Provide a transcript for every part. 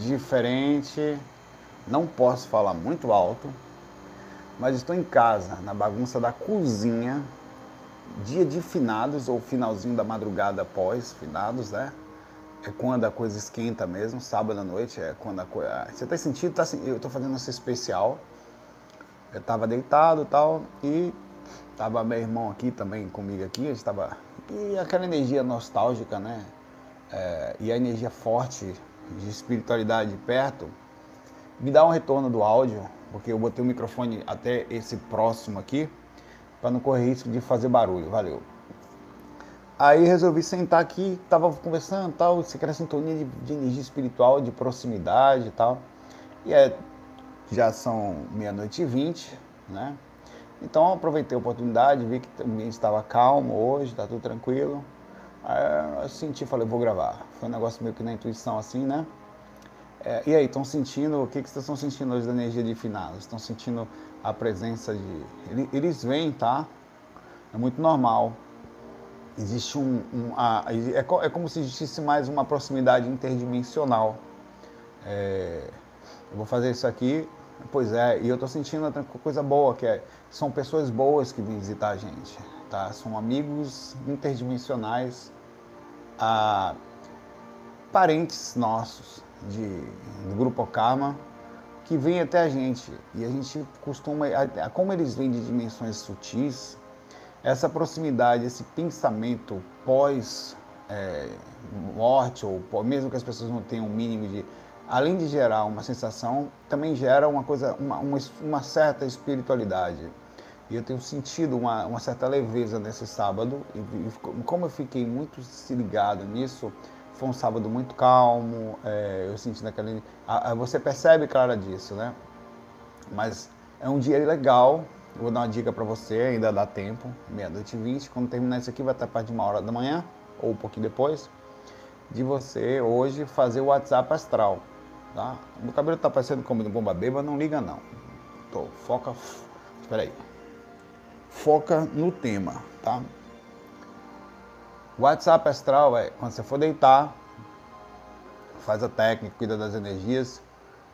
diferente. Não posso falar muito alto, mas estou em casa, na bagunça da cozinha, dia de finados ou finalzinho da madrugada após finados, né? É quando a coisa esquenta mesmo, sábado à noite, é quando a coisa. Ah, você tá sentindo? Tá, eu estou fazendo essa especial. Eu estava deitado e tal, e tava meu irmão aqui também comigo aqui, a gente tava. E aquela energia nostálgica, né? É, e a energia forte de espiritualidade perto, me dá um retorno do áudio, porque eu botei o microfone até esse próximo aqui, para não correr risco de fazer barulho. Valeu. Aí resolvi sentar aqui, tava conversando tal, se aquela sintonia de, de, energia espiritual, de proximidade e tal. E é, já são meia-noite e vinte, né? Então aproveitei a oportunidade, vi que o ambiente estava calmo hoje, tá tudo tranquilo. Aí eu senti, falei, vou gravar. Foi um negócio meio que na intuição assim, né? É, e aí, estão sentindo, o que, que vocês estão sentindo hoje da energia de finados? Estão sentindo a presença de. Eles vêm, tá? É muito normal. Existe um. um a, é, é, como se existisse mais uma proximidade interdimensional. É, eu vou fazer isso aqui, pois é, e eu estou sentindo uma coisa boa, que é, são pessoas boas que vêm visitar a gente, tá? São amigos interdimensionais, a, parentes nossos de, do Grupo Karma que vêm até a gente. E a gente costuma, como eles vêm de dimensões sutis, essa proximidade, esse pensamento pós é, morte, ou mesmo que as pessoas não tenham o um mínimo de. Além de gerar uma sensação, também gera uma coisa, uma, uma, uma certa espiritualidade. E eu tenho sentido uma, uma certa leveza nesse sábado. E, e, como eu fiquei muito ligado nisso, foi um sábado muito calmo, é, eu senti naquele. A, a, você percebe, Clara, disso, né? Mas é um dia legal. Eu vou dar uma dica para você, ainda dá tempo, meia-noite e vinte. Quando terminar isso aqui, vai estar perto de uma hora da manhã, ou um pouquinho depois, de você hoje fazer o WhatsApp astral. Tá? Meu cabelo tá parecendo como de bomba beba, não liga não. Tô, foca. Espera aí. Foca no tema, tá? WhatsApp astral é quando você for deitar, faz a técnica, cuida das energias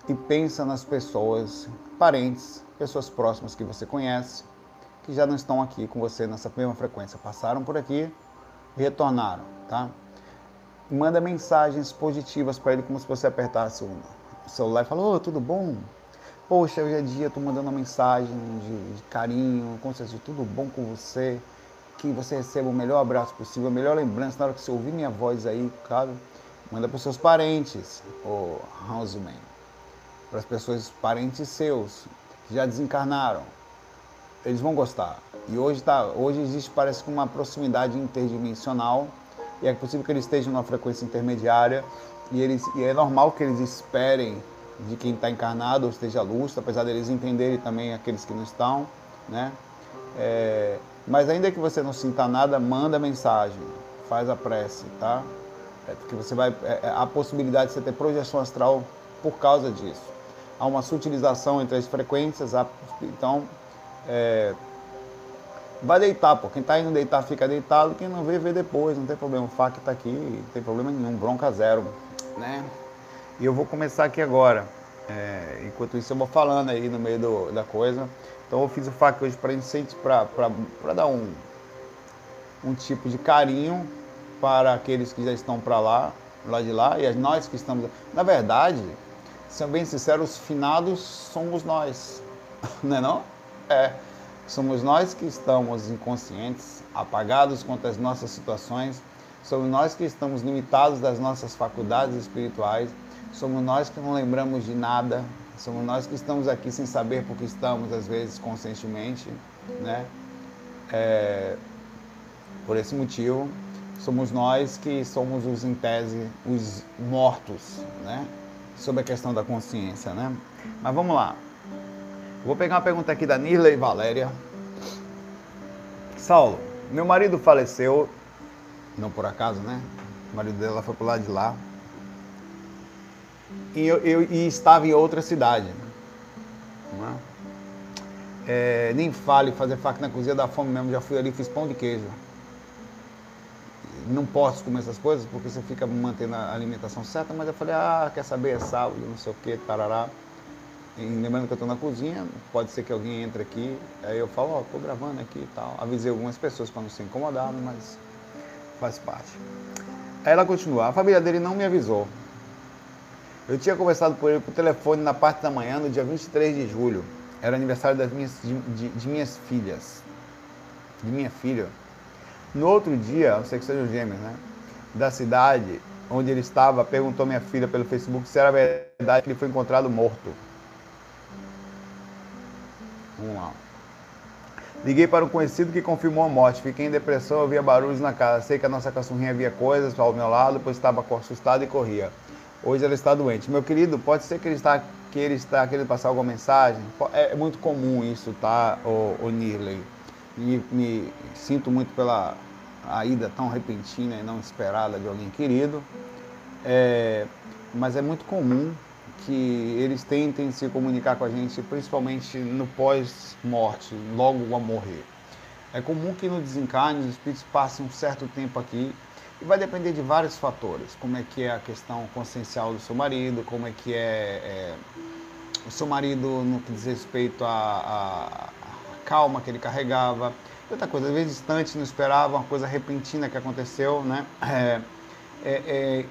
e pensa nas pessoas, parentes, pessoas próximas que você conhece, que já não estão aqui com você nessa mesma frequência, passaram por aqui retornaram, tá? Manda mensagens positivas para ele como se você apertasse o celular e falou, tudo bom? Poxa, hoje é dia, estou mandando uma mensagem de, de carinho, como se tudo bom com você? que você receba o melhor abraço possível, a melhor lembrança na hora que você ouvir minha voz aí, claro. Manda para os seus parentes, o Houseman. Para as pessoas, parentes seus, que já desencarnaram. Eles vão gostar. E hoje, tá, hoje existe, parece que uma proximidade interdimensional. E é possível que eles estejam numa frequência intermediária. E, eles, e é normal que eles esperem de quem está encarnado ou esteja lúcido, apesar deles entenderem também aqueles que não estão. Né? É, mas ainda que você não sinta nada, manda mensagem, faz a prece, tá? É porque você vai. É, é, a possibilidade de você ter projeção astral por causa disso. Há uma sutilização entre as frequências, então. É, vai deitar, pô. Quem está indo deitar fica deitado, quem não vê, vê depois, não tem problema. O FAC está aqui, não tem problema nenhum, bronca zero, né? E eu vou começar aqui agora. É, enquanto isso eu vou falando aí no meio do, da coisa. Então eu fiz o FAQ hoje para gente para dar um, um tipo de carinho para aqueles que já estão para lá, lá de lá, e nós que estamos. Na verdade, sendo bem sincero, os finados somos nós. Não é não? É. Somos nós que estamos inconscientes, apagados contra as nossas situações, somos nós que estamos limitados das nossas faculdades espirituais, somos nós que não lembramos de nada, Somos nós que estamos aqui sem saber porque estamos, às vezes, conscientemente, né? É, por esse motivo, somos nós que somos os, em tese, os mortos, né? Sobre a questão da consciência, né? Mas vamos lá. Vou pegar uma pergunta aqui da Nirley Valéria. Saulo, meu marido faleceu, não por acaso, né? O marido dela foi pro lado de lá e, eu, eu, e estava em outra cidade. É? É, nem fale fazer faca na cozinha da fome mesmo, já fui ali fiz pão de queijo. não posso comer essas coisas porque você fica mantendo a alimentação certa, mas eu falei, ah, quer saber, é sábado, não sei o que, tarará. E lembrando que eu estou na cozinha, pode ser que alguém entre aqui, aí eu falo, ó, oh, estou gravando aqui e tal. Avisei algumas pessoas para não ser incomodado, mas faz parte. Aí ela continua, a família dele não me avisou. Eu tinha conversado com ele por telefone na parte da manhã, no dia 23 de julho. Era aniversário das minhas, de, de, de minhas filhas. De minha filha. No outro dia, não sei que sejam gêmeos, né? Da cidade onde ele estava, perguntou minha filha pelo Facebook se era verdade que ele foi encontrado morto. Vamos lá. Liguei para um conhecido que confirmou a morte. Fiquei em depressão, ouvia barulhos na casa. Sei que a nossa cachorrinha via coisas ao meu lado, pois estava assustada e corria. Hoje ela está doente. Meu querido, pode ser que ele está, que ele está querendo passar alguma mensagem? É muito comum isso, tá, o, o Nirley? Me, me sinto muito pela a ida tão repentina e não esperada de alguém querido, é, mas é muito comum que eles tentem se comunicar com a gente, principalmente no pós-morte, logo a morrer. É comum que no desencarne os espíritos passem um certo tempo aqui e vai depender de vários fatores, como é que é a questão consciencial do seu marido, como é que é, é o seu marido no que diz respeito à calma que ele carregava, Outra coisa, às vezes distante, não esperava, uma coisa repentina que aconteceu, né? É, é, é,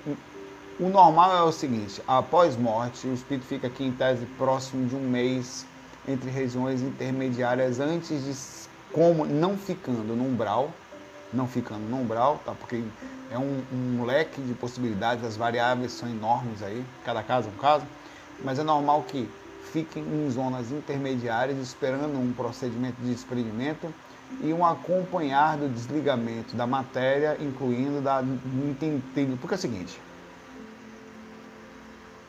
o normal é o seguinte, após morte, o espírito fica aqui em tese próximo de um mês entre regiões intermediárias antes de como não ficando no umbral, não ficando no umbral, tá? Porque é um, um leque de possibilidades, as variáveis são enormes aí, cada caso é um caso, mas é normal que fiquem em zonas intermediárias esperando um procedimento de desprendimento e um acompanhar do desligamento da matéria, incluindo da entendendo, porque é o seguinte,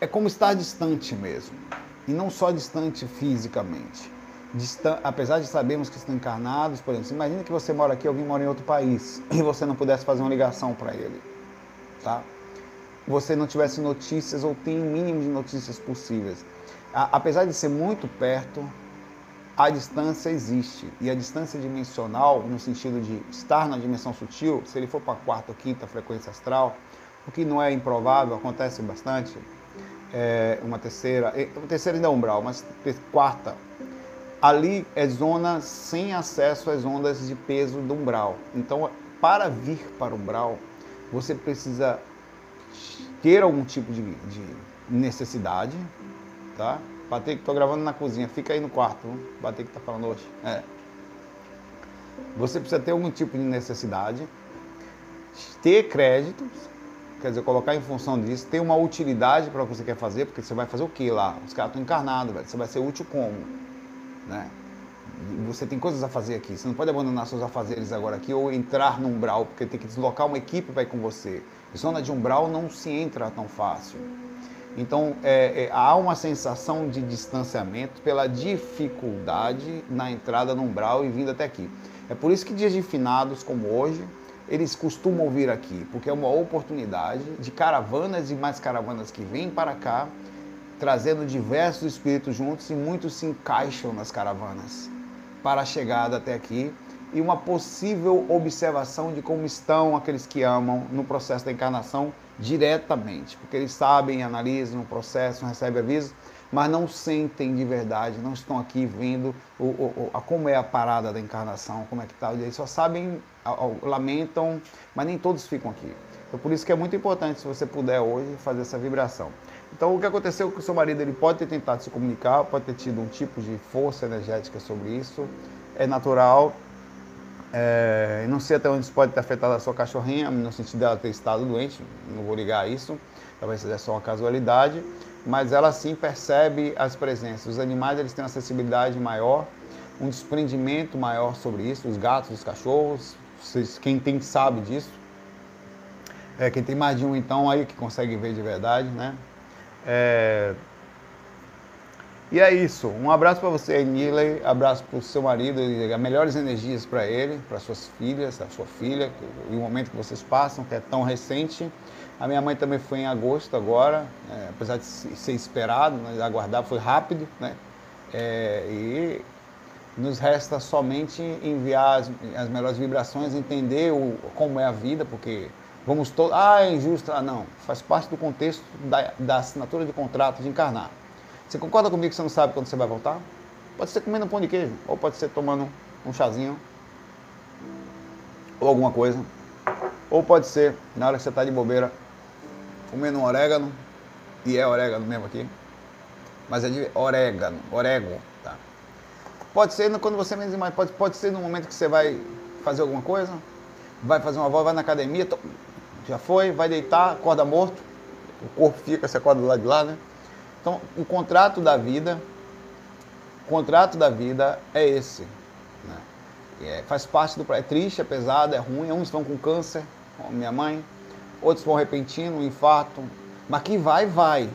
é como estar distante mesmo, e não só distante fisicamente. Apesar de sabermos que estão encarnados, por exemplo, imagina que você mora aqui, alguém mora em outro país, e você não pudesse fazer uma ligação para ele, tá? Você não tivesse notícias ou tem o mínimo de notícias possíveis. A apesar de ser muito perto, a distância existe. E a distância dimensional, no sentido de estar na dimensão sutil, se ele for para a quarta ou quinta frequência astral, o que não é improvável, acontece bastante, é uma terceira, uma terceira ainda é umbral, mas quarta, ali é zona sem acesso às ondas de peso do umbral. Então, para vir para o umbral, você precisa ter algum tipo de, de necessidade, tá? Bater que tô gravando na cozinha, fica aí no quarto. Bater que tá falando hoje. É. Você precisa ter algum tipo de necessidade, ter créditos, quer dizer, colocar em função disso, ter uma utilidade para o que você quer fazer, porque você vai fazer o que lá? Os caras estão encarnados. Você vai ser útil como? Né? Você tem coisas a fazer aqui. Você não pode abandonar seus afazeres agora aqui ou entrar num umbral, porque tem que deslocar uma equipe para ir com você. Zona de umbral não se entra tão fácil. Então, é, é, há uma sensação de distanciamento pela dificuldade na entrada no umbral e vindo até aqui. É por isso que dias de finados como hoje, eles costumam vir aqui, porque é uma oportunidade de caravanas e mais caravanas que vêm para cá, trazendo diversos espíritos juntos e muitos se encaixam nas caravanas para a chegada até aqui e uma possível observação de como estão aqueles que amam no processo da encarnação diretamente, porque eles sabem, analisam o processo, recebem avisos, mas não sentem de verdade, não estão aqui vendo o, o, a, como é a parada da encarnação, como é que está. Eles só sabem, lamentam, mas nem todos ficam aqui. Então, por isso que é muito importante, se você puder hoje, fazer essa vibração. Então, o que aconteceu com o seu marido, ele pode ter tentado se comunicar, pode ter tido um tipo de força energética sobre isso, é natural, é, não sei até onde isso pode ter afetado a sua cachorrinha, no sentido dela ter estado doente, não vou ligar a isso, talvez seja só uma casualidade, mas ela sim percebe as presenças. Os animais eles têm uma sensibilidade maior, um desprendimento maior sobre isso, os gatos, os cachorros, vocês, quem tem sabe disso. É, quem tem mais de um então aí que consegue ver de verdade, né? É, e é isso. Um abraço para você, Niley. Abraço para o seu marido. Melhores energias para ele, para suas filhas, a sua filha, e o momento que vocês passam, que é tão recente. A minha mãe também foi em agosto agora, é, apesar de ser esperado, mas aguardar foi rápido, né? É, e nos resta somente enviar as, as melhores vibrações, entender o, como é a vida, porque vamos todos. Ah, é injusto. Ah, não. Faz parte do contexto da, da assinatura de contrato de encarnar. Você concorda comigo que você não sabe quando você vai voltar? Pode ser comendo um pão de queijo, ou pode ser tomando um chazinho, ou alguma coisa. Ou pode ser, na hora que você está de bobeira, comendo um orégano, e é orégano mesmo aqui, mas é de orégano, orégano, tá? Pode ser quando você menos imagina, pode, pode ser no momento que você vai fazer alguma coisa, vai fazer uma volta, vai na academia, já foi, vai deitar, acorda morto, o corpo fica, você acorda do lado de lá, né? Então, o contrato da vida, o contrato da vida é esse. Né? É, faz parte do. É triste, é pesado, é ruim. Uns vão com câncer, como minha mãe, outros vão repentino, um infarto. Mas que vai, vai.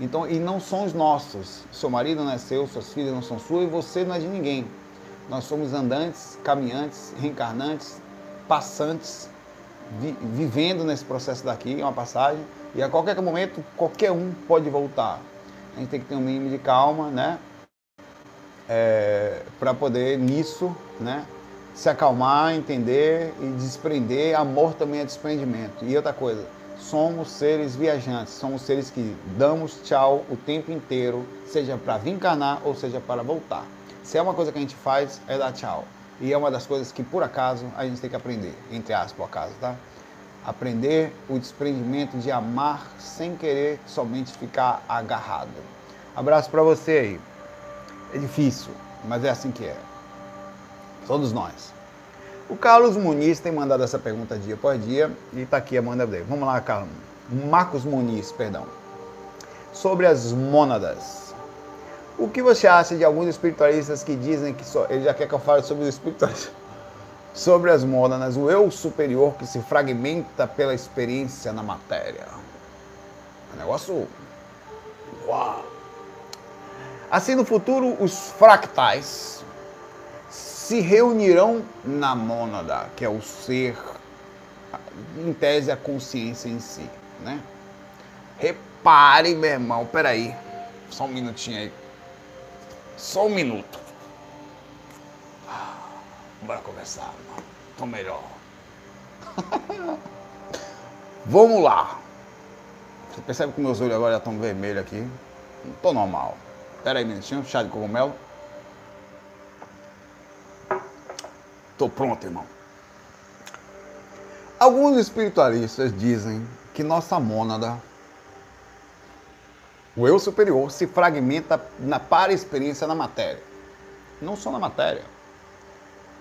Então, e não são os nossos. Seu marido não é seu, suas filhas não são suas e você não é de ninguém. Nós somos andantes, caminhantes, reencarnantes, passantes, vi, vivendo nesse processo daqui, é uma passagem e a qualquer momento, qualquer um pode voltar. A gente tem que ter um mínimo de calma, né? É, para poder nisso, né? Se acalmar, entender e desprender. Amor também é desprendimento. E outra coisa, somos seres viajantes, somos seres que damos tchau o tempo inteiro, seja para vir encarnar ou seja para voltar. Se é uma coisa que a gente faz, é dar tchau. E é uma das coisas que, por acaso, a gente tem que aprender, entre aspas, por acaso, tá? aprender o desprendimento de amar sem querer somente ficar agarrado. Abraço para você aí. É difícil, mas é assim que é. Todos nós. O Carlos Muniz tem mandado essa pergunta dia após dia e está aqui a manda dele. Vamos lá, Carlos. Marcos Muniz, perdão. Sobre as mônadas. O que você acha de alguns espiritualistas que dizem que só. Ele já quer que eu fale sobre os espiritualistas sobre as mônadas, o eu superior que se fragmenta pela experiência na matéria. É um negócio. Uau! Assim, no futuro, os fractais se reunirão na mônada, que é o ser, em tese, a consciência em si. Né? Repare, meu irmão, peraí, só um minutinho aí. Só um minuto. Bora conversar, mano. Tô melhor. Vamos lá. Você percebe que meus olhos agora já estão vermelhos aqui? Não tô normal. Pera aí, minutinho. Chá de cogumelo. Tô pronto, irmão. Alguns espiritualistas dizem que nossa mônada, o eu superior, se fragmenta na para experiência na matéria. Não só na matéria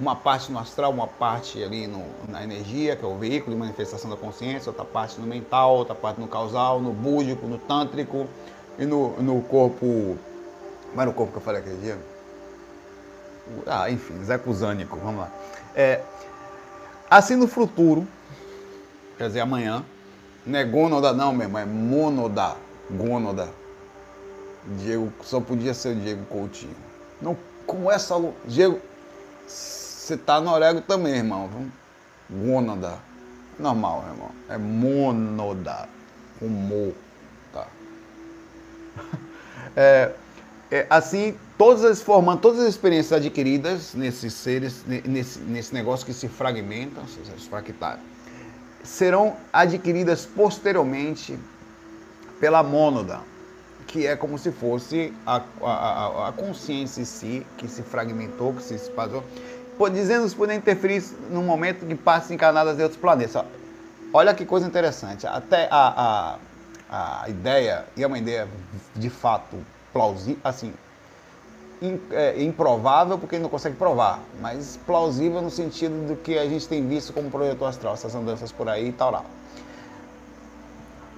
uma parte no astral, uma parte ali no, na energia, que é o veículo de manifestação da consciência, outra parte no mental, outra parte no causal, no búdico, no tântrico e no, no corpo. Mas no corpo que eu falei aquele dia? Ah, enfim, Zé Cusânico, vamos lá. É, assim no futuro, quer dizer, amanhã, não é gônoda não, meu irmão, é monoda, gônoda. Diego, só podia ser Diego Coutinho. Não, como essa. Diego, você tá no orego também, irmão. Gônada. Normal, irmão. É monoda. Com mo. Tá. É, é, assim, todas as formando, todas as experiências adquiridas nesses seres, nesse, nesse negócio que se fragmentam, os fractais, serão adquiridas posteriormente pela mônada, que é como se fosse a, a, a, consciência em si, que se fragmentou, que se espalhou, dizendo que poder interferir no momento que passa encarnadas em outros planetas. Olha que coisa interessante. Até a, a, a ideia, e é uma ideia de fato plausível, assim, é, improvável porque não consegue provar, mas plausível no sentido do que a gente tem visto como projetor astral, essas andanças por aí e tal lá.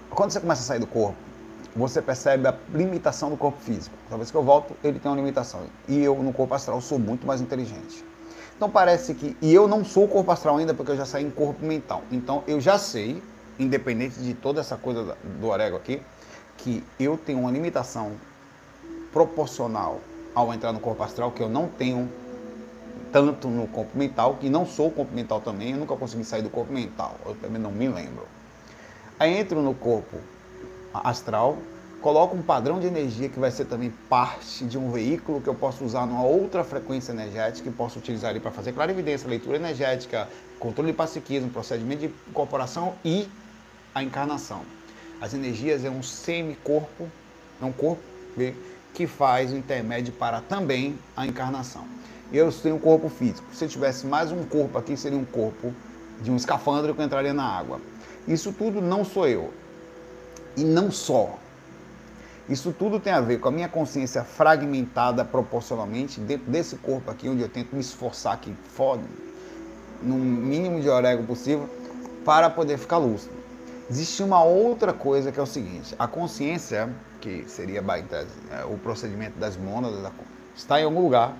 Quando você começa a sair do corpo, você percebe a limitação do corpo físico. Talvez que eu volto, ele tem uma limitação. E eu, no corpo astral, sou muito mais inteligente. Então parece que. E eu não sou corpo astral ainda, porque eu já saí em corpo mental. Então eu já sei, independente de toda essa coisa do orego aqui, que eu tenho uma limitação proporcional ao entrar no corpo astral que eu não tenho tanto no corpo mental, que não sou corpo mental também, eu nunca consegui sair do corpo mental, eu também não me lembro. Aí entro no corpo astral, coloco um padrão de energia que vai ser também parte de um veículo que eu posso usar numa outra frequência energética e posso utilizar ele para fazer clarividência, leitura energética, controle de psiquismo, procedimento de incorporação e a encarnação. As energias é um semicorpo, é um corpo que faz o intermédio para também a encarnação. Eu tenho um corpo físico. Se eu tivesse mais um corpo aqui, seria um corpo de um escafandro que entraria na água. Isso tudo não sou eu. E não só. Isso tudo tem a ver com a minha consciência fragmentada proporcionalmente dentro desse corpo aqui, onde eu tento me esforçar aqui, foda, no mínimo de orego possível, para poder ficar lúcido. Existe uma outra coisa que é o seguinte: a consciência, que seria é, o procedimento das mônadas, está em algum lugar.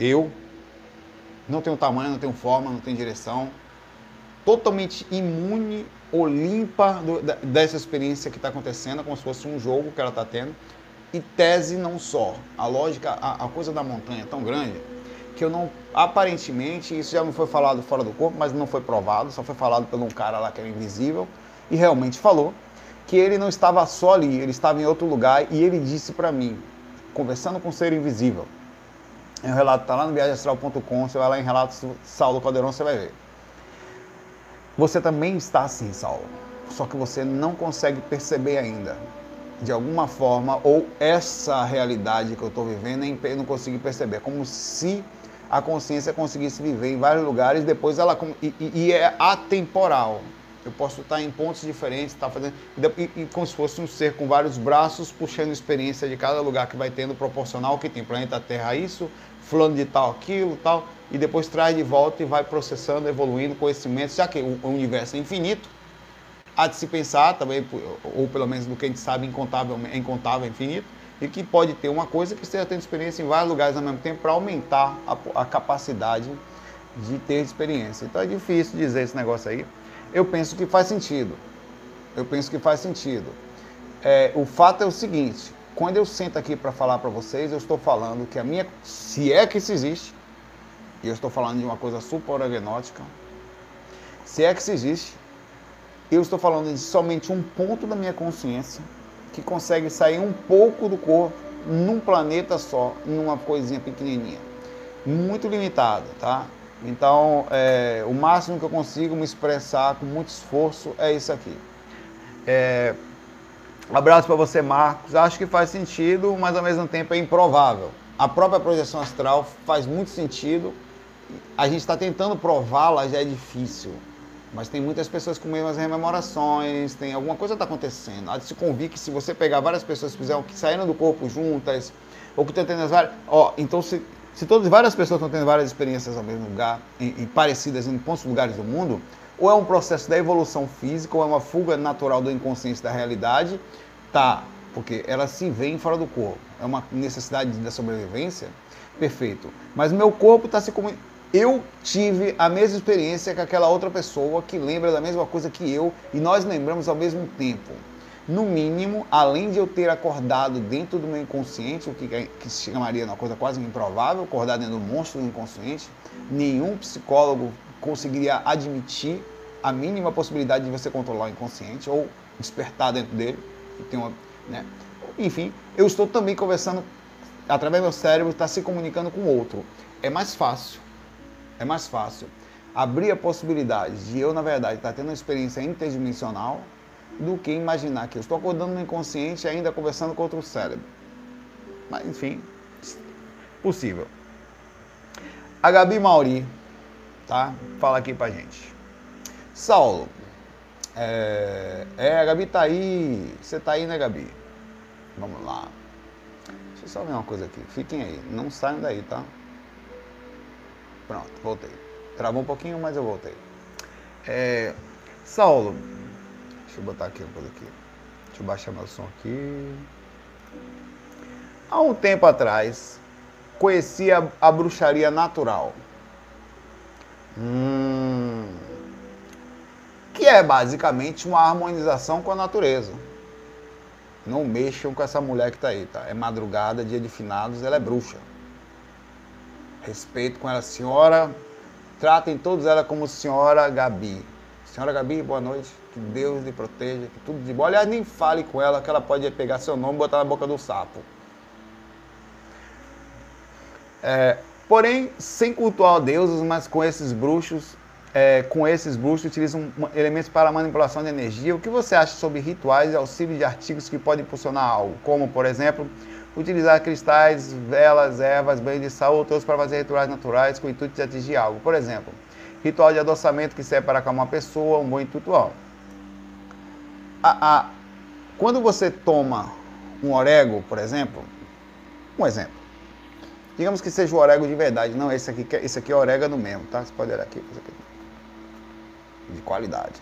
Eu não tenho tamanho, não tenho forma, não tenho direção, totalmente imune ou limpa do, dessa experiência que está acontecendo, como se fosse um jogo que ela está tendo. E tese não só. A lógica, a, a coisa da montanha é tão grande que eu não, aparentemente, isso já não foi falado fora do corpo, mas não foi provado, só foi falado por um cara lá que era invisível e realmente falou que ele não estava só ali, ele estava em outro lugar e ele disse para mim, conversando com o ser invisível. O relato está lá no viagemastral.com, você vai lá em relatos Saulo Caldeirão, você vai ver. Você também está assim, Saulo, só que você não consegue perceber ainda de alguma forma, ou essa realidade que eu estou vivendo, eu não consigo perceber. É como se a consciência conseguisse viver em vários lugares, depois ela. E, e é atemporal. Eu posso estar em pontos diferentes, estar fazendo. E, e, como se fosse um ser com vários braços, puxando experiência de cada lugar que vai tendo, proporcional ao que tem. Planeta Terra, isso, fulano de tal, aquilo, tal. E depois traz de volta e vai processando, evoluindo conhecimentos, já que o universo é infinito. Há de se pensar também, ou pelo menos do que a gente sabe, incontável, é incontável, é infinito e que pode ter uma coisa que esteja tendo experiência em vários lugares ao mesmo tempo para aumentar a, a, capacidade de ter experiência. Então é difícil dizer esse negócio aí. Eu penso que faz sentido. Eu penso que faz sentido. É, o fato é o seguinte: quando eu sento aqui para falar para vocês, eu estou falando que a minha, se é que isso existe, e eu estou falando de uma coisa supragnótica, se é que isso existe, eu estou falando de somente um ponto da minha consciência que consegue sair um pouco do corpo num planeta só, numa coisinha pequenininha. Muito limitado, tá? Então, é, o máximo que eu consigo me expressar com muito esforço é isso aqui. É, abraço para você, Marcos. Acho que faz sentido, mas ao mesmo tempo é improvável. A própria projeção astral faz muito sentido. A gente está tentando prová-la, já é difícil. Mas tem muitas pessoas com mesmas rememorações, tem alguma coisa está acontecendo. Há de se convir que se você pegar várias pessoas que fizeram, que saíram do corpo juntas, ou que estão tendo as várias. Ó, então se, se todas várias pessoas estão tendo várias experiências ao mesmo lugar, e, parecidas em pontos lugares do mundo, ou é um processo da evolução física, ou é uma fuga natural do inconsciente da realidade, tá, porque ela se vê fora do corpo. É uma necessidade da sobrevivência, perfeito. Mas meu corpo está se comunicando eu tive a mesma experiência que aquela outra pessoa que lembra da mesma coisa que eu e nós lembramos ao mesmo tempo. No mínimo, além de eu ter acordado dentro do meu inconsciente, o que, que se chamaria uma coisa quase improvável, acordar dentro do monstro do inconsciente, nenhum psicólogo conseguiria admitir a mínima possibilidade de você controlar o inconsciente ou despertar dentro dele. Uma, né? Enfim, eu estou também conversando através do meu cérebro, está se comunicando com o outro. É mais fácil é mais fácil abrir a possibilidade de eu, na verdade, estar tendo uma experiência interdimensional do que imaginar que eu estou acordando no inconsciente e ainda conversando com outro cérebro. Mas, enfim, possível. A Gabi Mauri, tá? Fala aqui pra gente. Saulo, é, é, a Gabi tá aí. Você tá aí, né, Gabi? Vamos lá. Deixa eu só ver uma coisa aqui. Fiquem aí. Não saiam daí, tá? Pronto, voltei. Travou um pouquinho, mas eu voltei. É, Saulo, deixa eu botar aqui uma coisa aqui. Deixa eu baixar meu som aqui. Há um tempo atrás, conheci a, a bruxaria natural. Hum, que é basicamente uma harmonização com a natureza. Não mexam com essa mulher que está aí, tá? É madrugada, dia de finados, ela é bruxa respeito com ela, senhora. Tratem todos ela como senhora Gabi. Senhora Gabi, boa noite. Que Deus lhe proteja, que tudo de bom. Aliás, nem fale com ela que ela pode pegar seu nome e botar na boca do sapo. É, porém, sem cultuar deuses, mas com esses bruxos, é, com esses bruxos utilizam elementos para manipulação de energia. O que você acha sobre rituais e auxílio de artigos que podem impulsionar algo? Como, por exemplo, utilizar cristais, velas, ervas, banho de sal ou outros para fazer rituais naturais com o intuito de atingir algo. Por exemplo, ritual de adoçamento que serve para acalmar uma pessoa, um bom intuito. A, a, quando você toma um orégano, por exemplo, um exemplo, digamos que seja o orégano de verdade, não esse aqui, esse aqui é orégano mesmo, tá? Você pode olhar aqui, aqui, de qualidade.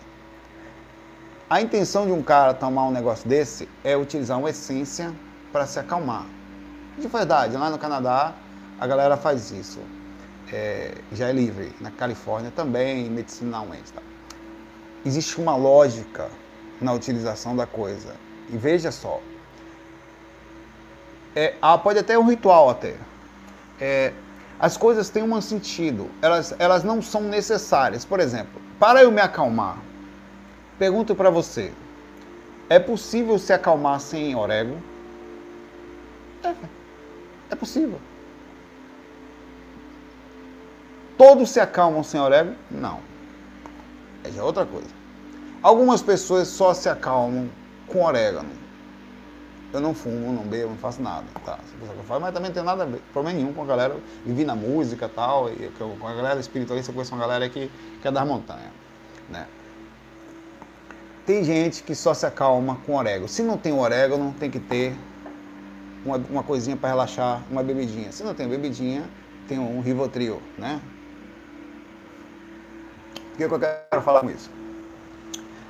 A intenção de um cara tomar um negócio desse é utilizar uma essência para se acalmar. De verdade, lá no Canadá a galera faz isso é, já é livre. Na Califórnia também, medicinalmente. Tá? Existe uma lógica na utilização da coisa. E veja só. É, pode até um ritual até. É, as coisas têm um sentido. Elas, elas não são necessárias. Por exemplo, para eu me acalmar, pergunto para você: é possível se acalmar sem orégano? É, é possível. Todos se acalmam sem orégano? Não. É já outra coisa. Algumas pessoas só se acalmam com orégano. Eu não fumo, não bebo, não faço nada, tá? Mas também não tem nada a ver, problema nenhum com a galera. Vivi na música tal, e com a galera espiritualista, eu conheço uma galera que, que é das montanhas, né? Tem gente que só se acalma com orégano. Se não tem orégano, tem que ter uma, uma coisinha para relaxar, uma bebidinha. Se não tem bebidinha, tem um Rivotril, né? O que eu quero falar com isso?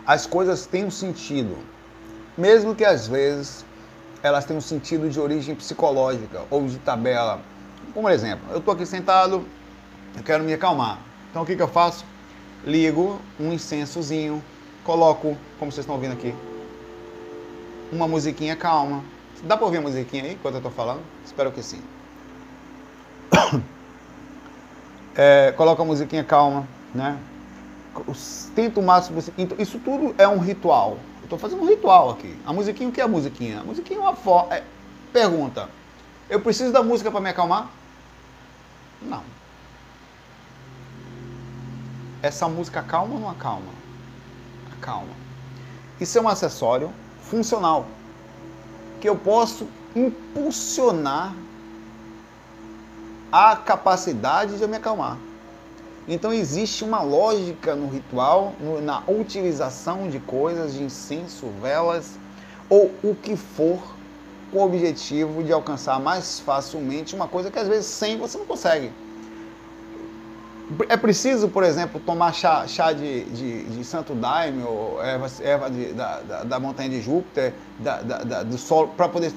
As coisas têm um sentido, mesmo que às vezes elas tenham um sentido de origem psicológica ou de tabela. Como exemplo, eu estou aqui sentado, eu quero me acalmar. Então o que, que eu faço? Ligo um incensozinho, coloco, como vocês estão ouvindo aqui, uma musiquinha calma. Dá para ouvir a musiquinha aí enquanto eu estou falando? Espero que sim. É, coloca a musiquinha calma, né? tento o máximo Então, isso tudo é um ritual. Eu estou fazendo um ritual aqui. A musiquinha, o que é a musiquinha? A musiquinha é uma forma. É... Pergunta: eu preciso da música para me acalmar? Não. Essa música calma ou não acalma? Acalma. Isso é um acessório funcional que eu posso impulsionar a capacidade de eu me acalmar. Então existe uma lógica no ritual, no, na utilização de coisas, de incenso, velas ou o que for, com o objetivo de alcançar mais facilmente uma coisa que às vezes sem você não consegue. É preciso, por exemplo, tomar chá, chá de, de, de santo daime ou erva, erva de, da, da, da, montanha de Júpiter, da, da do sol, para poder,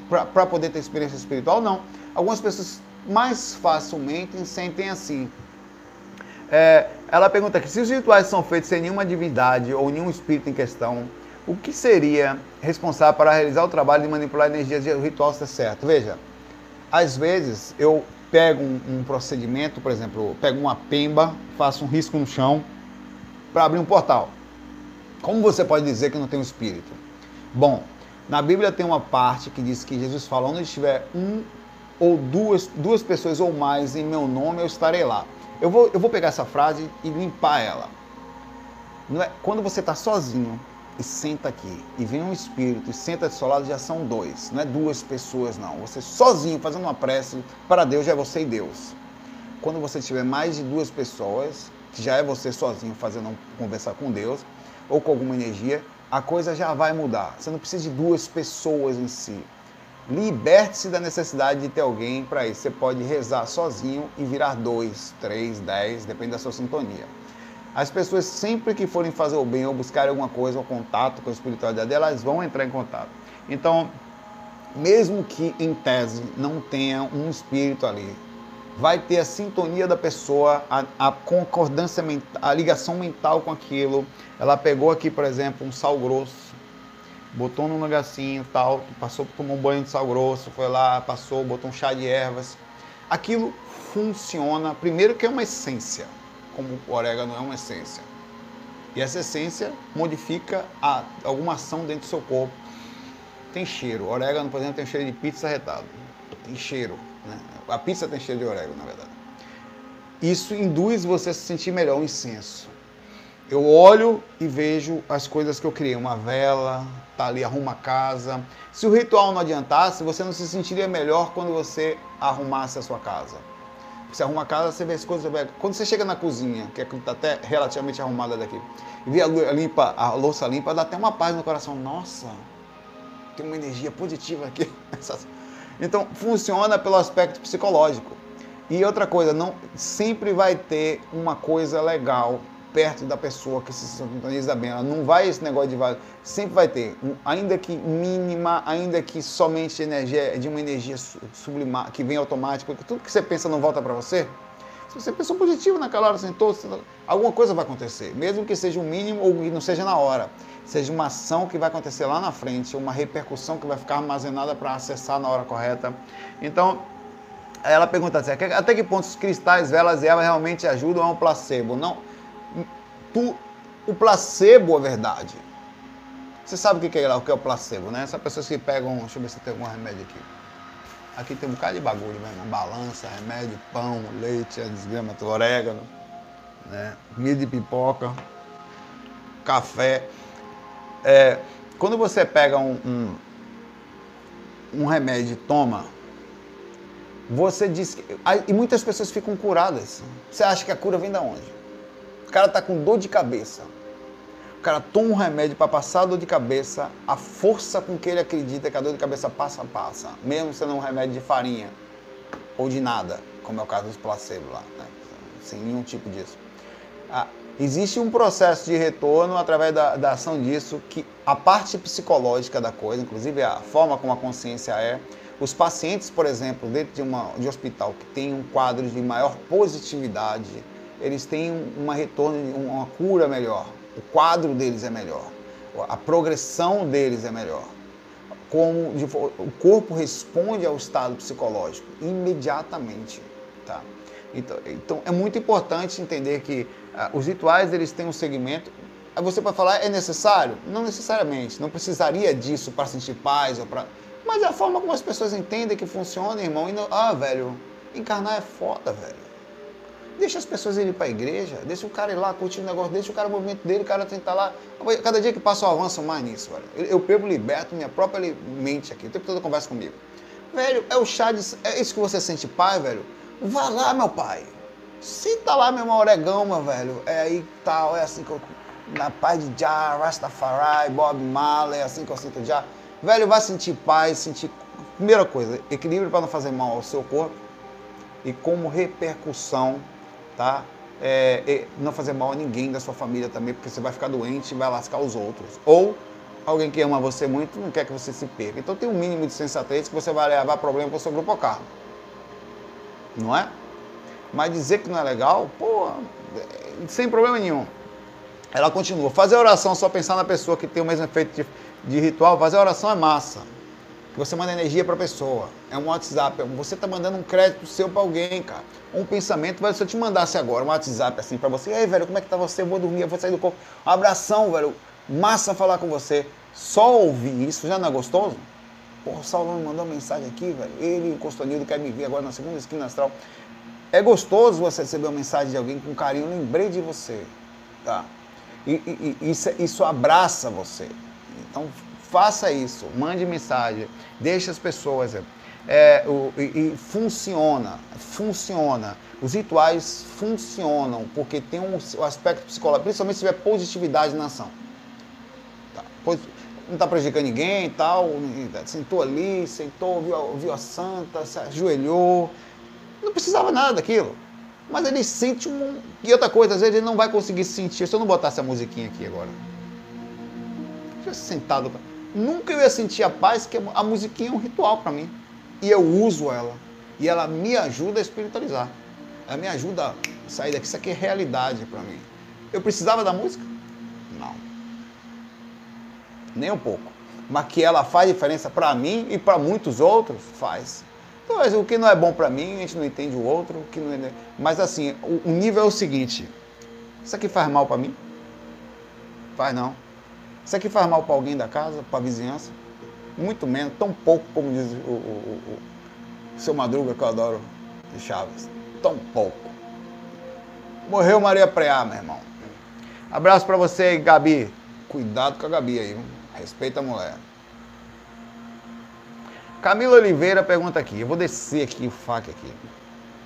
poder ter experiência espiritual? Não. Algumas pessoas mais facilmente sentem assim é, ela pergunta aqui, se os rituais são feitos sem nenhuma divindade ou nenhum espírito em questão, o que seria responsável para realizar o trabalho de manipular energias de o ritual ser certo? Veja, às vezes eu pego um, um procedimento, por exemplo, pego uma pemba, faço um risco no chão para abrir um portal. Como você pode dizer que não tem um espírito? Bom, na Bíblia tem uma parte que diz que Jesus fala: onde estiver um ou duas, duas pessoas ou mais em meu nome, eu estarei lá. Eu vou, eu vou pegar essa frase e limpar ela. É, quando você está sozinho e senta aqui e vem um espírito e senta do seu lado, já são dois, não é duas pessoas, não. Você sozinho fazendo uma prece para Deus, já é você e Deus. Quando você tiver mais de duas pessoas, que já é você sozinho fazendo conversar com Deus ou com alguma energia, a coisa já vai mudar. Você não precisa de duas pessoas em si. Liberte-se da necessidade de ter alguém para isso. Você pode rezar sozinho e virar dois, três, dez, depende da sua sintonia. As pessoas, sempre que forem fazer o bem ou buscar alguma coisa, ou contato com a espiritualidade, elas vão entrar em contato. Então, mesmo que em tese não tenha um espírito ali, vai ter a sintonia da pessoa, a, a concordância mental, a ligação mental com aquilo. Ela pegou aqui, por exemplo, um sal grosso botou num negocinho tal, passou, tomou um banho de sal grosso, foi lá, passou, botou um chá de ervas. Aquilo funciona, primeiro que é uma essência, como o orégano é uma essência. E essa essência modifica a, alguma ação dentro do seu corpo. Tem cheiro. Orégano, por exemplo, tem cheiro de pizza retado. Tem cheiro. Né? A pizza tem cheiro de orégano, na verdade. Isso induz você a se sentir melhor, o incenso. Eu olho e vejo as coisas que eu criei. Uma vela, tá ali, arruma a casa. Se o ritual não adiantasse, você não se sentiria melhor quando você arrumasse a sua casa. Você arruma a casa, você vê as coisas. Quando você chega na cozinha, que está até relativamente arrumada daqui, e vê a, limpa, a louça limpa, dá até uma paz no coração. Nossa, tem uma energia positiva aqui. Então, funciona pelo aspecto psicológico. E outra coisa, não sempre vai ter uma coisa legal perto da pessoa que se sintoniza bem. Ela não vai esse negócio de vai, sempre vai ter, ainda que mínima, ainda que somente energia de uma energia sublimar que vem automática, porque tudo que você pensa não volta para você. Se você pensou positivo naquela hora, sentou, alguma coisa vai acontecer, mesmo que seja o mínimo ou que não seja na hora. Seja uma ação que vai acontecer lá na frente, uma repercussão que vai ficar armazenada para acessar na hora correta. Então, ela pergunta assim, até que ponto os cristais, velas e ervas realmente ajudam a um placebo? Não, o placebo é verdade. Você sabe o que é, o que é o placebo, né? Essas pessoas que pegam, deixa eu ver se tem algum remédio aqui. Aqui tem um bocado de bagulho mesmo, balança, remédio, pão, leite, desgrama, orégano, né? milho de pipoca, café. É, quando você pega um, um, um remédio e toma, você diz que. E muitas pessoas ficam curadas. Você acha que a cura vem da onde? O cara tá com dor de cabeça. O cara toma um remédio para passar a dor de cabeça, a força com que ele acredita que a dor de cabeça passa, passa. Mesmo sendo um remédio de farinha ou de nada, como é o caso dos placebo lá, né? sem nenhum tipo disso. Ah, existe um processo de retorno através da, da ação disso, que a parte psicológica da coisa, inclusive a forma como a consciência é, os pacientes, por exemplo, dentro de, uma, de um hospital que tem um quadro de maior positividade, eles têm uma retorno, uma cura melhor. O quadro deles é melhor. A progressão deles é melhor. Como o corpo responde ao estado psicológico imediatamente, tá? Então, então é muito importante entender que ah, os rituais eles têm um segmento. Aí você pode falar é necessário? Não necessariamente. Não precisaria disso para sentir paz ou para. Mas é a forma como as pessoas entendem que funciona, irmão. E não... Ah, velho, encarnar é foda, velho. Deixa as pessoas irem para a igreja, deixa o cara ir lá curtir o negócio, deixa o cara o movimento dele, o cara tentar lá. Cada dia que passa eu avanço mais nisso, velho. Eu pego liberto minha própria mente aqui, o tempo todo conversa comigo. Velho, é o chá de. É isso que você sente pai, velho? Vá lá, meu pai. Senta lá, meu irmão, oregão, meu velho. É aí tal, é assim que eu. Na paz de Jah, Rastafari, Bob Marley, é assim que eu sinto Jah. Velho, vai sentir paz, sentir. Primeira coisa, equilíbrio para não fazer mal ao seu corpo e como repercussão tá? É, não fazer mal a ninguém da sua família também, porque você vai ficar doente e vai lascar os outros. Ou alguém que ama você muito não quer que você se perca. Então tem um mínimo de sensatez que você vai levar problema para o seu grupo carro. Não é? Mas dizer que não é legal, pô, é, sem problema nenhum. Ela continua. Fazer oração só pensar na pessoa que tem o mesmo efeito de, de ritual, fazer oração é massa você manda energia para a pessoa. É um WhatsApp. Você está mandando um crédito seu para alguém, cara. Um pensamento, se eu te mandasse agora um WhatsApp assim para você, ei, velho, como é que tá você? Eu vou dormir, eu vou sair do corpo. Um abração, velho. Massa falar com você. Só ouvir isso já não é gostoso? Porra, o Saulo me mandou uma mensagem aqui, velho. Ele e o Costonildo querem me ver agora na segunda esquina astral. É gostoso você receber uma mensagem de alguém com carinho. Lembrei de você, tá? E, e, e isso, isso abraça você. Então, Faça isso, mande mensagem, deixe as pessoas. É, o, e, e, funciona, funciona. Os rituais funcionam porque tem um, um aspecto psicológico, principalmente se tiver positividade na ação. Tá? Não está prejudicando ninguém e tal, sentou ali, sentou, viu, viu a santa, se ajoelhou. Não precisava nada daquilo. Mas ele sente um. E outra coisa, às vezes ele não vai conseguir sentir. Se eu não botasse a musiquinha aqui agora. Já sentado nunca eu ia sentir a paz, que a musiquinha é um ritual para mim. E eu uso ela. E ela me ajuda a espiritualizar. Ela me ajuda a sair daqui. Isso aqui é realidade para mim. Eu precisava da música? Não. Nem um pouco. Mas que ela faz diferença para mim e para muitos outros, faz. Então, o que não é bom para mim, a gente não entende o outro. O que não é... Mas assim, o, nível é o seguinte: isso aqui faz mal para mim? Faz não. Isso aqui faz mal para alguém da casa, para a vizinhança? Muito menos, tão pouco como diz o, o, o, o seu Madruga, que eu adoro, de Chaves. Tão pouco. Morreu Maria Preá, meu irmão. Abraço para você Gabi. Cuidado com a Gabi aí, viu? respeita a mulher. Camila Oliveira pergunta aqui, eu vou descer aqui o fac aqui.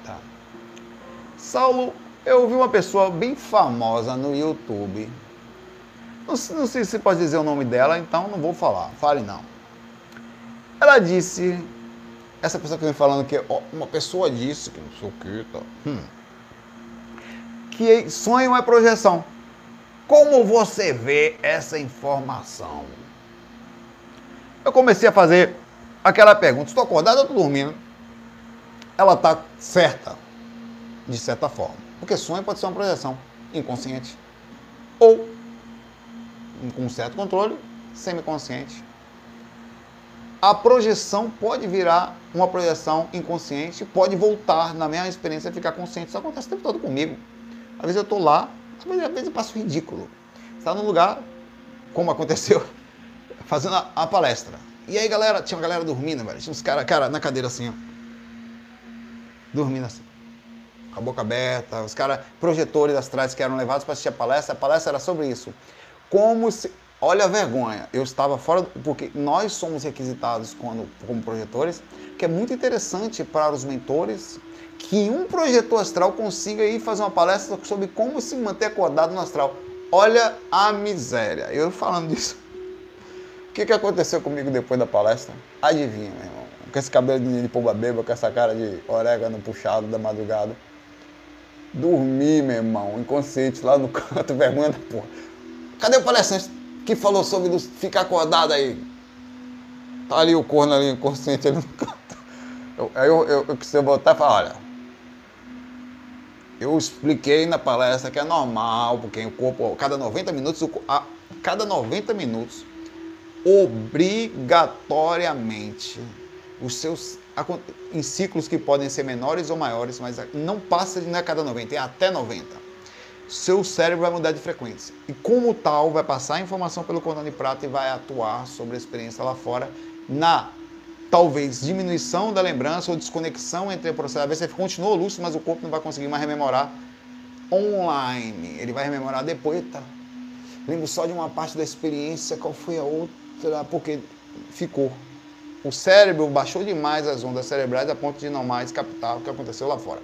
Tá. Saulo, eu ouvi uma pessoa bem famosa no YouTube. Não, não sei se pode dizer o nome dela, então não vou falar. Fale não. Ela disse, essa pessoa que vem falando que uma pessoa disse que não sei o que, tá. Hum, que sonho é projeção. Como você vê essa informação? Eu comecei a fazer aquela pergunta: estou acordado ou estou dormindo? Ela está certa, de certa forma. Porque sonho pode ser uma projeção inconsciente ou com certo controle semiconsciente. A projeção pode virar uma projeção inconsciente, pode voltar na minha experiência ficar consciente. Isso acontece o tempo todo comigo. Às vezes eu estou lá, às vezes, às vezes eu passo ridículo. Está num lugar, como aconteceu, fazendo a, a palestra. E aí, galera, tinha uma galera dormindo, velho. Tinha uns caras, cara, na cadeira assim, ó. Dormindo assim. Com a boca aberta. Os caras, projetores astrais que eram levados para assistir a palestra. A palestra era sobre isso. Como se. Olha a vergonha. Eu estava fora. Porque nós somos requisitados quando, como projetores, que é muito interessante para os mentores que um projetor astral consiga ir fazer uma palestra sobre como se manter acordado no astral. Olha a miséria. Eu falando disso o que, que aconteceu comigo depois da palestra? Adivinha, meu irmão. Com esse cabelo de pomba beba, com essa cara de orégano puxado da madrugada. Dormi, meu irmão, inconsciente, lá no canto, vergonha da porra. Cadê o palestrante que falou sobre ficar acordado aí? Tá ali o corno ali, inconsciente ali no canto. Eu, aí eu, eu, eu quis voltar e falar, olha, eu expliquei na palestra que é normal, porque o corpo, cada 90 minutos, a, cada 90 minutos, obrigatoriamente os seus em ciclos que podem ser menores ou maiores, mas não passa de não é cada 90, é até 90. Seu cérebro vai mudar de frequência. E como tal, vai passar a informação pelo cordão de prata e vai atuar sobre a experiência lá fora na talvez diminuição da lembrança ou desconexão entre o processo. Às vezes você continua lúcido, mas o corpo não vai conseguir mais rememorar online. Ele vai rememorar depois, tá? Lembro só de uma parte da experiência, qual foi a outra? porque ficou. O cérebro baixou demais as ondas cerebrais a ponto de não mais captar o que aconteceu lá fora.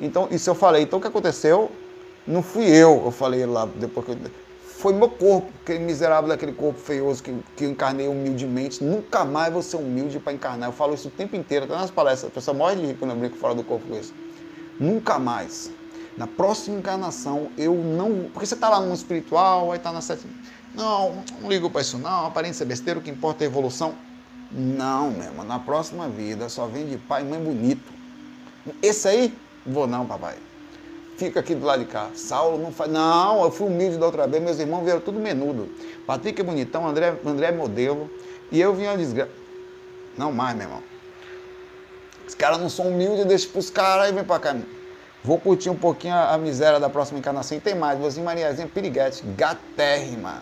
Então, isso eu falei. Então, o que aconteceu não fui eu, eu falei lá depois que eu, foi meu corpo, aquele miserável daquele corpo feioso que, que eu encarnei humildemente. Nunca mais vou ser humilde para encarnar. Eu falo isso o tempo inteiro, até nas palestras. A pessoa morre de rir quando eu brinco fora do corpo com isso. Nunca mais. Na próxima encarnação, eu não. Porque você está lá no espiritual, aí está na sétima. Não, não ligo para isso não, aparência é besteira, o que importa é a evolução. Não, meu irmão, na próxima vida só vem de pai e mãe bonito. Esse aí, vou não, papai. Fica aqui do lado de cá. Saulo não faz. Não, eu fui humilde da outra vez, meus irmãos vieram tudo menudo. Patrick é bonitão, André, André é modelo. E eu vim a desgraça. Não mais, meu irmão. Os caras não são humildes, deixa pros caras e vem pra cá. Vou curtir um pouquinho a, a miséria da próxima encarnação. E tem mais, vozinha Mariazinha Piriguete, gatérrima.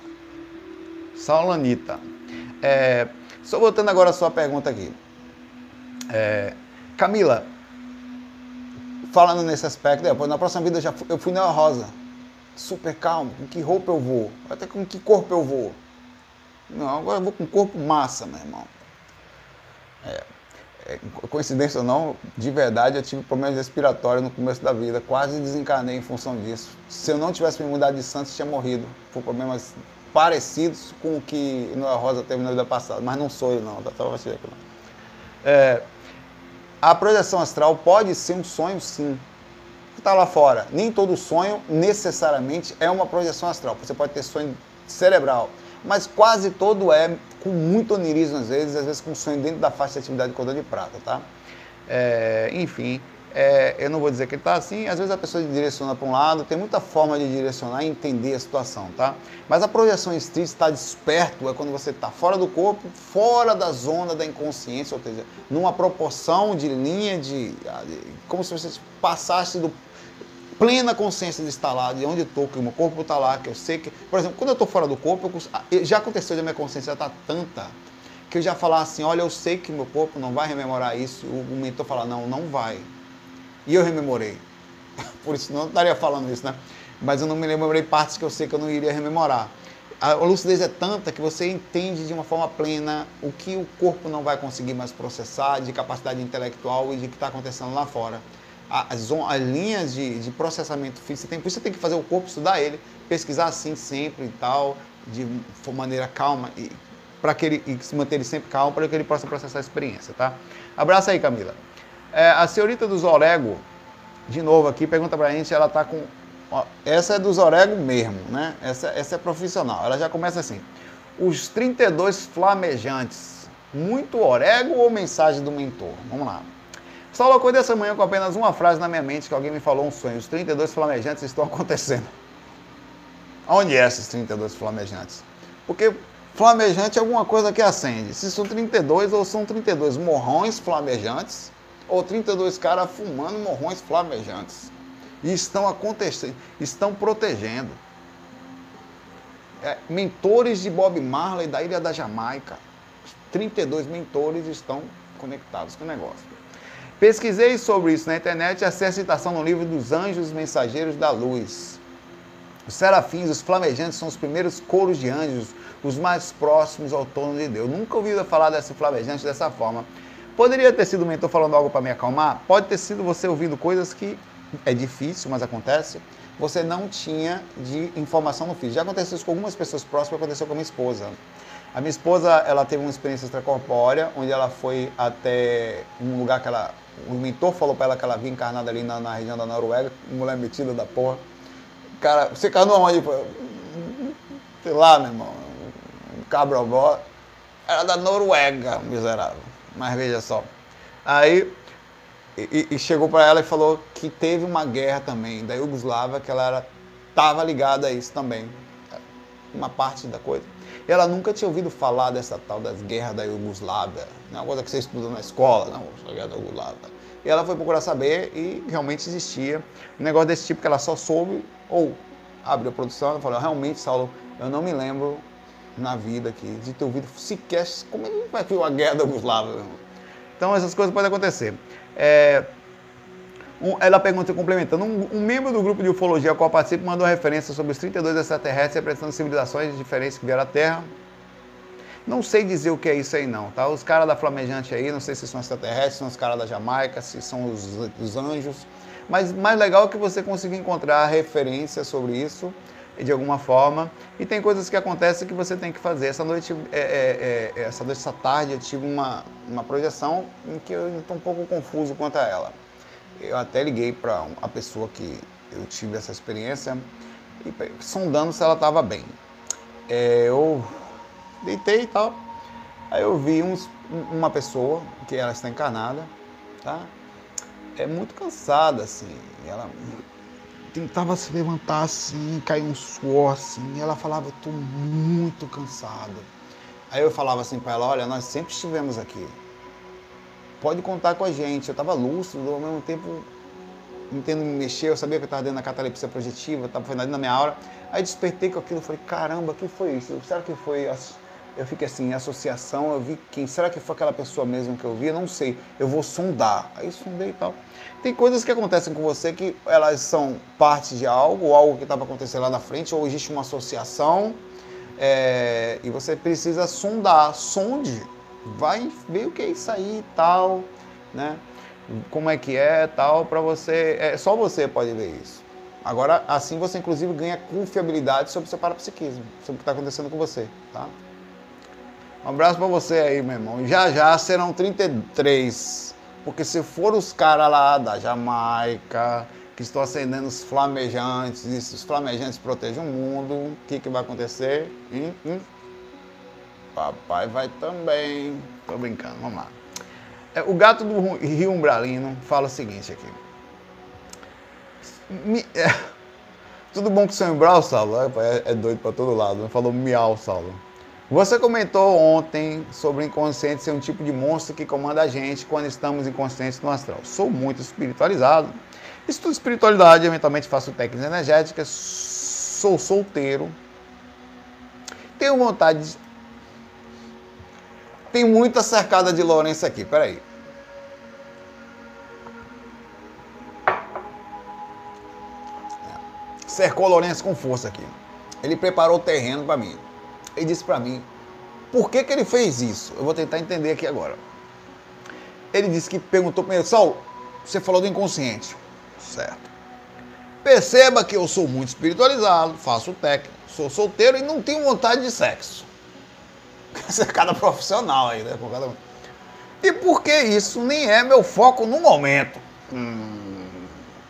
Saulanita. É, só voltando agora a sua pergunta aqui. É, Camila, falando nesse aspecto, depois, na próxima vida eu, já fui, eu fui na Rosa. Super calmo. Com que roupa eu vou? Até com que corpo eu vou? Não, agora eu vou com corpo massa, meu irmão. É, é, coincidência ou não, de verdade eu tive problemas respiratórios no começo da vida. Quase desencarnei em função disso. Se eu não tivesse me mudado de Santos, tinha morrido. Por problemas parecidos com o que Noel Rosa teve na vida passada, mas não sou eu não, tá? Só você não. É, a projeção astral pode ser um sonho sim. Está lá fora. Nem todo sonho necessariamente é uma projeção astral. Você pode ter sonho cerebral, mas quase todo é com muito onirismo às vezes, às vezes com sonho dentro da faixa de atividade de cordão de prata, tá? É, enfim, é, eu não vou dizer que ele está assim, às vezes a pessoa direciona para um lado, tem muita forma de direcionar e entender a situação, tá? Mas a projeção si, estar desperto, é quando você está fora do corpo, fora da zona da inconsciência, ou seja, numa proporção de linha de. como se você passasse do. plena consciência de estar lá, de onde estou, que o meu corpo está lá, que eu sei que. Por exemplo, quando eu estou fora do corpo, eu, já aconteceu de minha consciência estar tá tanta que eu já falar assim: olha, eu sei que meu corpo não vai rememorar isso. O mentor fala: não, não vai. E eu rememorei. Por isso não estaria falando isso, né? Mas eu não me lembrei partes que eu sei que eu não iria rememorar. A lucidez é tanta que você entende de uma forma plena o que o corpo não vai conseguir mais processar de capacidade intelectual e de que está acontecendo lá fora as, as linhas de, de, processamento físico, tem, por isso você tem que fazer o corpo, estudar ele, pesquisar assim sempre e tal, de maneira calma, e, para que ele e se manter ele sempre calmo, para que ele possa processar a experiência, tá? Abraço aí, Camila. É, a senhorita dos Orego, de novo aqui, pergunta para a gente, ela tá com... Ó, essa é dos Orego mesmo, né? Essa, essa é profissional. Ela já começa assim. Os 32 flamejantes, muito Orego ou mensagem do mentor? Vamos lá. Saulo acordei essa manhã com apenas uma frase na minha mente que alguém me falou um sonho. Os 32 flamejantes estão acontecendo. Onde é esses 32 flamejantes? Porque flamejante é alguma coisa que acende. Se são 32 ou são 32 morrões flamejantes ou 32 caras fumando morrões flamejantes. E estão acontecendo, estão protegendo. É, mentores de Bob Marley da Ilha da Jamaica. 32 mentores estão conectados com o negócio. Pesquisei sobre isso na internet e achei a citação no livro dos Anjos Mensageiros da Luz. Os serafins, os flamejantes, são os primeiros coros de anjos, os mais próximos ao trono de Deus. Nunca ouvi falar desse flamejante dessa forma. Poderia ter sido o mentor falando algo para me acalmar? Pode ter sido você ouvindo coisas que é difícil, mas acontece. Você não tinha de informação no físico. Já aconteceu isso com algumas pessoas próximas, aconteceu com a minha esposa. A minha esposa, ela teve uma experiência extracorpórea, onde ela foi até um lugar que ela o mentor falou pra ela que ela havia encarnado ali na, na região da Noruega, mulher metida da porra. Cara, você encarnou onde? Sei lá, meu irmão. Um. Era da Noruega, miserável. Mas veja só. Aí, e, e chegou para ela e falou que teve uma guerra também da Iugoslávia, que ela era, tava ligada a isso também. Uma parte da coisa. E ela nunca tinha ouvido falar dessa tal das guerras da Iugoslávia, não é uma coisa que você estuda na escola, não, a guerra da Iugoslávia. E ela foi procurar saber e realmente existia um negócio desse tipo que ela só soube, ou abriu a produção e falou, realmente, Saulo, eu não me lembro na vida aqui de ter ouvido sequer como ele vai ver a guerra da Iugoslávia. Então essas coisas podem acontecer. É, um, ela pergunta, complementando, um, um, membro do grupo de ufologia ao qual participo mandou referência sobre os 32 extraterrestres representando civilizações diferentes que vieram à Terra. Não sei dizer o que é isso aí não, tá? Os caras da Flamejante aí, não sei se são extraterrestres, se são os caras da Jamaica, se são os, os anjos. Mas mais legal é que você consiga encontrar referência sobre isso de alguma forma. E tem coisas que acontecem que você tem que fazer. Essa noite, é, é, é, essa noite, essa tarde, eu tive uma, uma projeção em que eu estou um pouco confuso quanto a ela eu até liguei para a pessoa que eu tive essa experiência, e, sondando se ela estava bem. É, eu deitei e tal, aí eu vi uns, uma pessoa, que ela está encarnada, tá? É muito cansada, assim, ela tentava se levantar assim, caiu um suor assim, e ela falava, estou muito cansado. Aí eu falava assim para ela, olha, nós sempre estivemos aqui, pode contar com a gente. Eu estava lúcido, ao mesmo tempo entendo me mexer, eu sabia que eu estava dentro da catalepsia projetiva, estava na minha aura. Aí despertei com aquilo, falei, caramba, que foi isso? Será que foi... Eu fiquei assim, associação, eu vi quem, será que foi aquela pessoa mesmo que eu vi? Eu não sei, eu vou sondar. Aí sondei e tal. Tem coisas que acontecem com você que elas são parte de algo, ou algo que estava acontecendo lá na frente, ou existe uma associação, é, e você precisa sondar, sonde vai ver o que é isso aí e tal, né? Como é que é tal, para você. É, só você pode ver isso. Agora, assim você inclusive ganha confiabilidade sobre o seu parapsiquismo, sobre o que está acontecendo com você, tá? Um abraço para você aí, meu irmão. Já já serão 33. Porque se for os caras lá da Jamaica, que estão acendendo os flamejantes, e se os flamejantes protegem o mundo, o que, que vai acontecer? Hum, hum. Papai vai também. Tô brincando, vamos lá. É, o gato do Rio Umbralino fala o seguinte aqui. É, tudo bom com o seu Umbral, Saulo? É, é, doido pra todo lado. Falou miau, Saulo. Você comentou ontem sobre o inconsciente ser um tipo de monstro que comanda a gente quando estamos inconscientes no astral. Sou muito espiritualizado. Estudo espiritualidade, eventualmente faço técnicas energéticas, sou solteiro. Tenho vontade de... Tem muita cercada de Lourenço aqui, peraí. Cercou Lourenço com força aqui. Ele preparou o terreno para mim. Ele disse para mim por que, que ele fez isso. Eu vou tentar entender aqui agora. Ele disse que perguntou primeiro, Saulo, você falou do inconsciente. Certo. Perceba que eu sou muito espiritualizado, faço técnico, sou solteiro e não tenho vontade de sexo. Isso é cada profissional aí, né? Cada... E por que isso nem é meu foco no momento? Hum,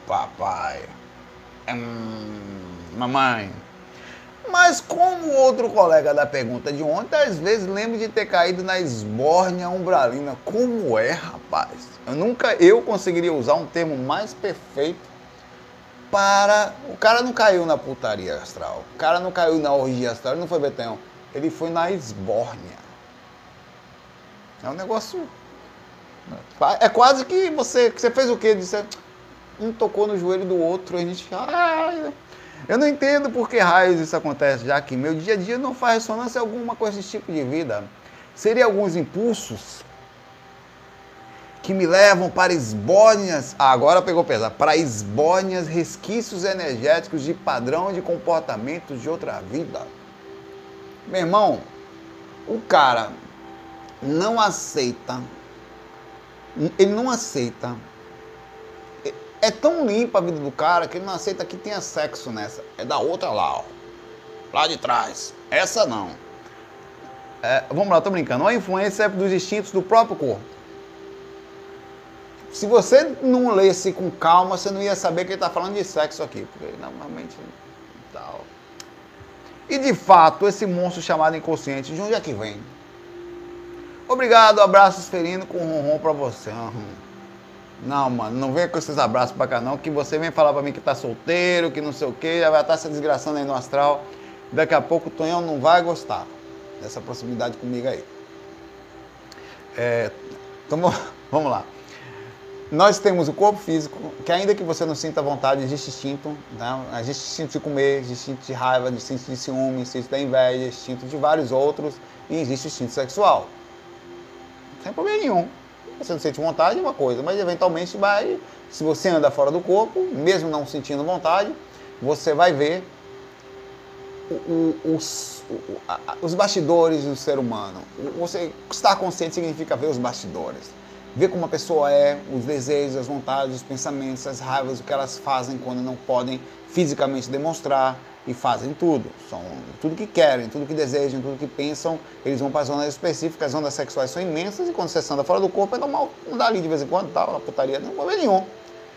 papai. Hum, mamãe. Mas como outro colega da pergunta de ontem, às vezes lembro de ter caído na esbórnia umbralina. Como é, rapaz? Eu nunca eu conseguiria usar um termo mais perfeito para. O cara não caiu na putaria astral. O cara não caiu na orgia astral. Ele não foi Betão. Ele foi na esbórnia. É um negócio. É quase que você. Você fez o quê? Disse, um tocou no joelho do outro. A gente. Ah, eu não entendo por que raios isso acontece, já que meu dia a dia não faz ressonância alguma com esse tipo de vida. Seria alguns impulsos que me levam para esbórnias, ah, agora pegou pesado, para esbórnias, resquícios energéticos de padrão de comportamento de outra vida. Meu irmão, o cara não aceita, ele não aceita é tão limpa a vida do cara que ele não aceita que tenha sexo nessa. É da outra lá, ó. Lá de trás. Essa não. É, vamos lá, tô brincando. A influência é dos instintos do próprio corpo. Se você não lesse com calma, você não ia saber que ele está falando de sexo aqui. Porque normalmente. Tal. E de fato, esse monstro chamado inconsciente, de onde é que vem? Obrigado, abraços ferindo com ronron para você. Uhum. Não, mano, não venha com esses abraços pra cá não, que você vem falar pra mim que tá solteiro, que não sei o que, já vai estar se desgraçando aí no astral. Daqui a pouco o Tonhão não vai gostar dessa proximidade comigo aí. É, então, vamos lá. Nós temos o corpo físico, que ainda que você não sinta vontade, existe instinto. Né? Existe instinto de comer, existe instinto de raiva, instinto de ciúme, instinto da inveja, instinto de vários outros. E existe instinto sexual. Sem problema nenhum. Você não sente vontade é uma coisa, mas eventualmente vai, se você anda fora do corpo, mesmo não sentindo vontade, você vai ver os, os bastidores do ser humano. Você estar consciente significa ver os bastidores. Ver como a pessoa é, os desejos, as vontades, os pensamentos, as raivas, o que elas fazem quando não podem fisicamente demonstrar e fazem tudo. São tudo que querem, tudo que desejam, tudo que pensam, eles vão para zonas específicas, as ondas sexuais são imensas e quando você anda fora do corpo é normal mudar ali de vez em quando, tal, na putaria, não problema nenhum.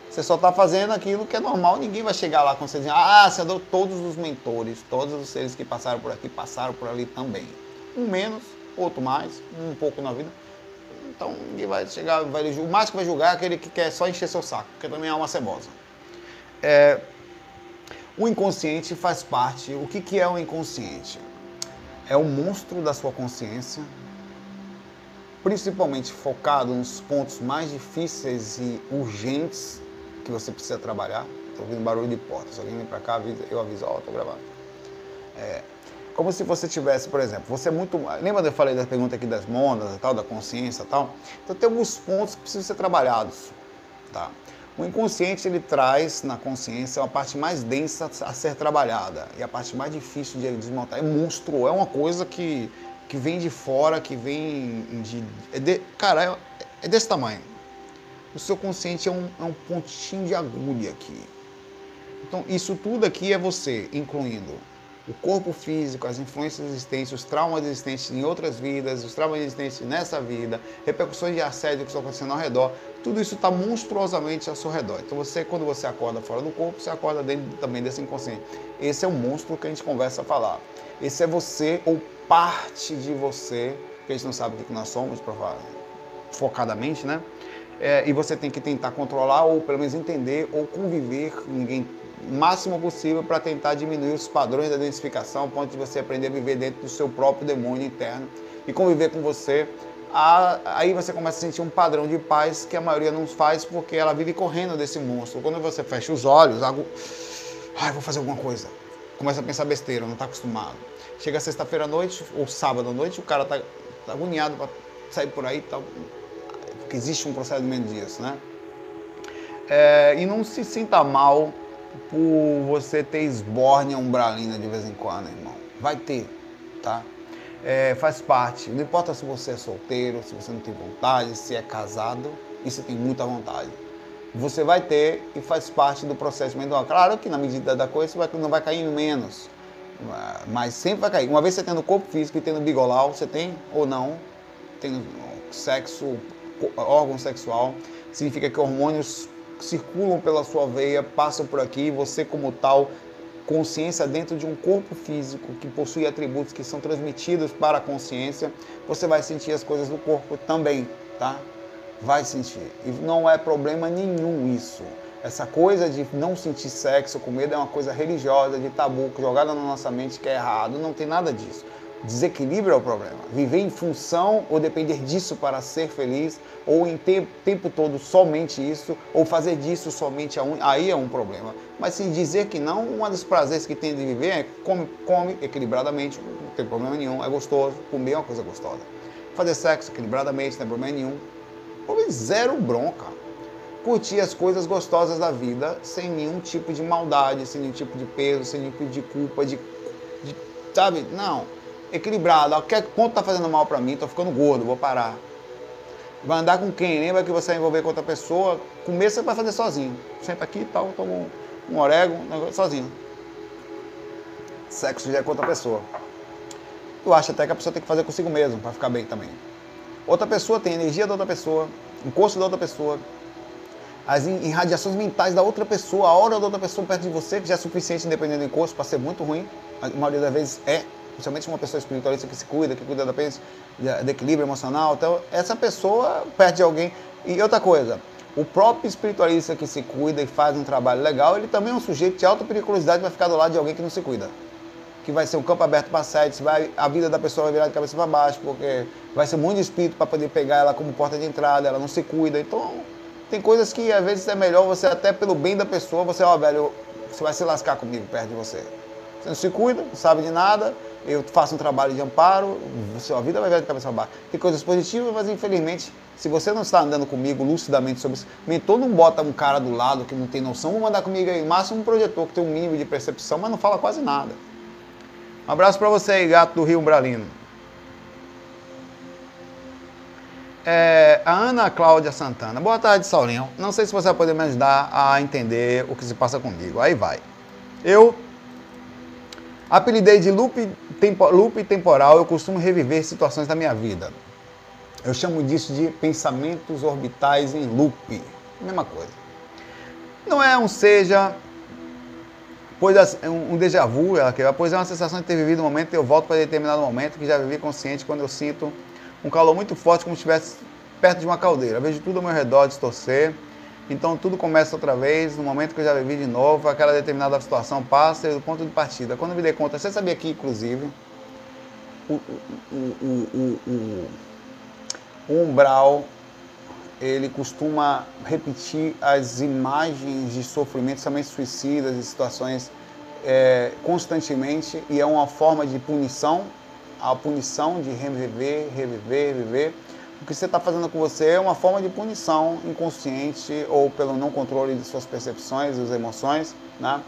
Você só está fazendo aquilo que é normal, ninguém vai chegar lá com você dizendo, ah, você andou todos os mentores, todos os seres que passaram por aqui passaram por ali também. Um menos, outro mais, um pouco na vida. Então ninguém vai chegar, vai, o mais que vai julgar é aquele que quer só encher seu saco, porque também é uma cebosa. É, o inconsciente faz parte. O que, que é o inconsciente? É o monstro da sua consciência, principalmente focado nos pontos mais difíceis e urgentes que você precisa trabalhar. Estou ouvindo barulho de porta. Se alguém vem para cá, eu aviso, ó, oh, estou gravando. É, como se você tivesse, por exemplo, você é muito. Lembra que eu falei da pergunta aqui das monas, tal, da consciência tal? Então tem alguns pontos que precisam ser trabalhados. Tá? O inconsciente ele traz na consciência uma parte mais densa a ser trabalhada e a parte mais difícil de desmontar. É monstro, é uma coisa que, que vem de fora, que vem de. É de cara, é, é, desse tamanho. O seu consciente é um, é um pontinho de agulha aqui. Então, isso tudo aqui é você, incluindo o corpo físico, as influências existentes, os traumas existentes em outras vidas, os traumas existentes nessa vida, repercussões de assédio que estão acontecendo ao redor, tudo isso está monstruosamente ao seu redor. Então você, quando você acorda fora do corpo, você acorda dentro também desse inconsciente. Esse é o monstro que a gente conversa a falar. Esse é você ou parte de você, que a gente não sabe o que nós somos, focadamente, né? é, e você tem que tentar controlar ou pelo menos entender ou conviver ninguém máximo possível para tentar diminuir os padrões da identificação, ao ponto de você aprender a viver dentro do seu próprio demônio interno e conviver com você. Aí você começa a sentir um padrão de paz que a maioria não faz porque ela vive correndo desse monstro. Quando você fecha os olhos, algo. Ai, vou fazer alguma coisa. Começa a pensar besteira, não está acostumado. Chega sexta-feira à noite ou sábado à noite, o cara está tá agoniado para sair por aí tal. Porque existe um procedimento disso, né? É, e não se sinta mal por você ter esbórnia umbralina de vez em quando, irmão. Vai ter, tá? É, faz parte. Não importa se você é solteiro, se você não tem vontade, se é casado e se tem muita vontade. Você vai ter e faz parte do processo mental. Claro que na medida da coisa você não vai cair menos, mas sempre vai cair. Uma vez você tendo corpo físico e tendo bigolau, você tem ou não, tendo sexo, órgão sexual, significa que hormônios circulam pela sua veia, passam por aqui, e você como tal, consciência dentro de um corpo físico que possui atributos que são transmitidos para a consciência, você vai sentir as coisas do corpo também, tá? Vai sentir. E não é problema nenhum isso. Essa coisa de não sentir sexo com medo é uma coisa religiosa, de tabu, jogada na nossa mente que é errado. Não tem nada disso. Desequilíbrio é o problema. Viver em função ou depender disso para ser feliz, ou em tempo, tempo todo somente isso, ou fazer disso somente a um, aí é um problema. Mas se dizer que não, um dos prazeres que tem de viver é come, come equilibradamente, não tem problema nenhum, é gostoso, comer é uma coisa gostosa. Fazer sexo equilibradamente, não tem problema nenhum. Zero bronca. Curtir as coisas gostosas da vida sem nenhum tipo de maldade, sem nenhum tipo de peso, sem nenhum tipo de culpa, de, de sabe? Não equilibrado. O que quanto tá fazendo mal para mim? Tô ficando gordo, vou parar. Vai andar com quem? Lembra que você vai envolver com outra pessoa? Comer você vai fazer sozinho. Senta aqui e tal, toma um, um orégano, sozinho. Sexo já é com outra pessoa. Eu acho até que a pessoa tem que fazer consigo mesmo, para ficar bem também. Outra pessoa tem energia da outra pessoa, o da outra pessoa, as irradiações mentais da outra pessoa, a hora da outra pessoa perto de você, que já é suficiente independente do encosto para ser muito ruim. A maioria das vezes é principalmente uma pessoa espiritualista que se cuida, que cuida da pensa, de equilíbrio emocional, então essa pessoa perde alguém. E outra coisa, o próprio espiritualista que se cuida e faz um trabalho legal, ele também é um sujeito de alta periculosidade vai ficar do lado de alguém que não se cuida. Que vai ser um campo aberto para sete, vai, a vida da pessoa vai virar de cabeça para baixo, porque vai ser muito espírito para poder pegar ela como porta de entrada, ela não se cuida. Então, tem coisas que às vezes é melhor você, até pelo bem da pessoa, você, ó, velho, você vai se lascar comigo perto de você. Você não se cuida, não sabe de nada, eu faço um trabalho de amparo, sua vida vai ver de cabeça baixo. Tem coisas positivas, mas infelizmente, se você não está andando comigo lucidamente sobre isso, mentor não bota um cara do lado que não tem noção, vou mandar comigo aí, máximo um projetor que tem um mínimo de percepção, mas não fala quase nada. Um abraço para você aí, gato do Rio Umbralino. É, a Ana Cláudia Santana. Boa tarde, Saulinho. Não sei se você vai poder me ajudar a entender o que se passa comigo. Aí vai. Eu Apelidei de loop, tempo, loop temporal, eu costumo reviver situações da minha vida. Eu chamo disso de pensamentos orbitais em loop. Mesma coisa. Não é um seja, pois um déjà vu, pois é uma sensação de ter vivido um momento e eu volto para determinado momento que já vivi consciente quando eu sinto um calor muito forte como se estivesse perto de uma caldeira. vejo tudo ao meu redor distorcer então tudo começa outra vez, no momento que eu já vivi de novo, aquela determinada situação passa do ponto de partida. Quando eu me dei conta, você sabia que, inclusive, o, o, o, o umbral ele costuma repetir as imagens de sofrimento, também suicidas e situações é, constantemente e é uma forma de punição, a punição de reviver, reviver, reviver o que você está fazendo com você é uma forma de punição inconsciente ou pelo não controle de suas percepções, das emoções, né?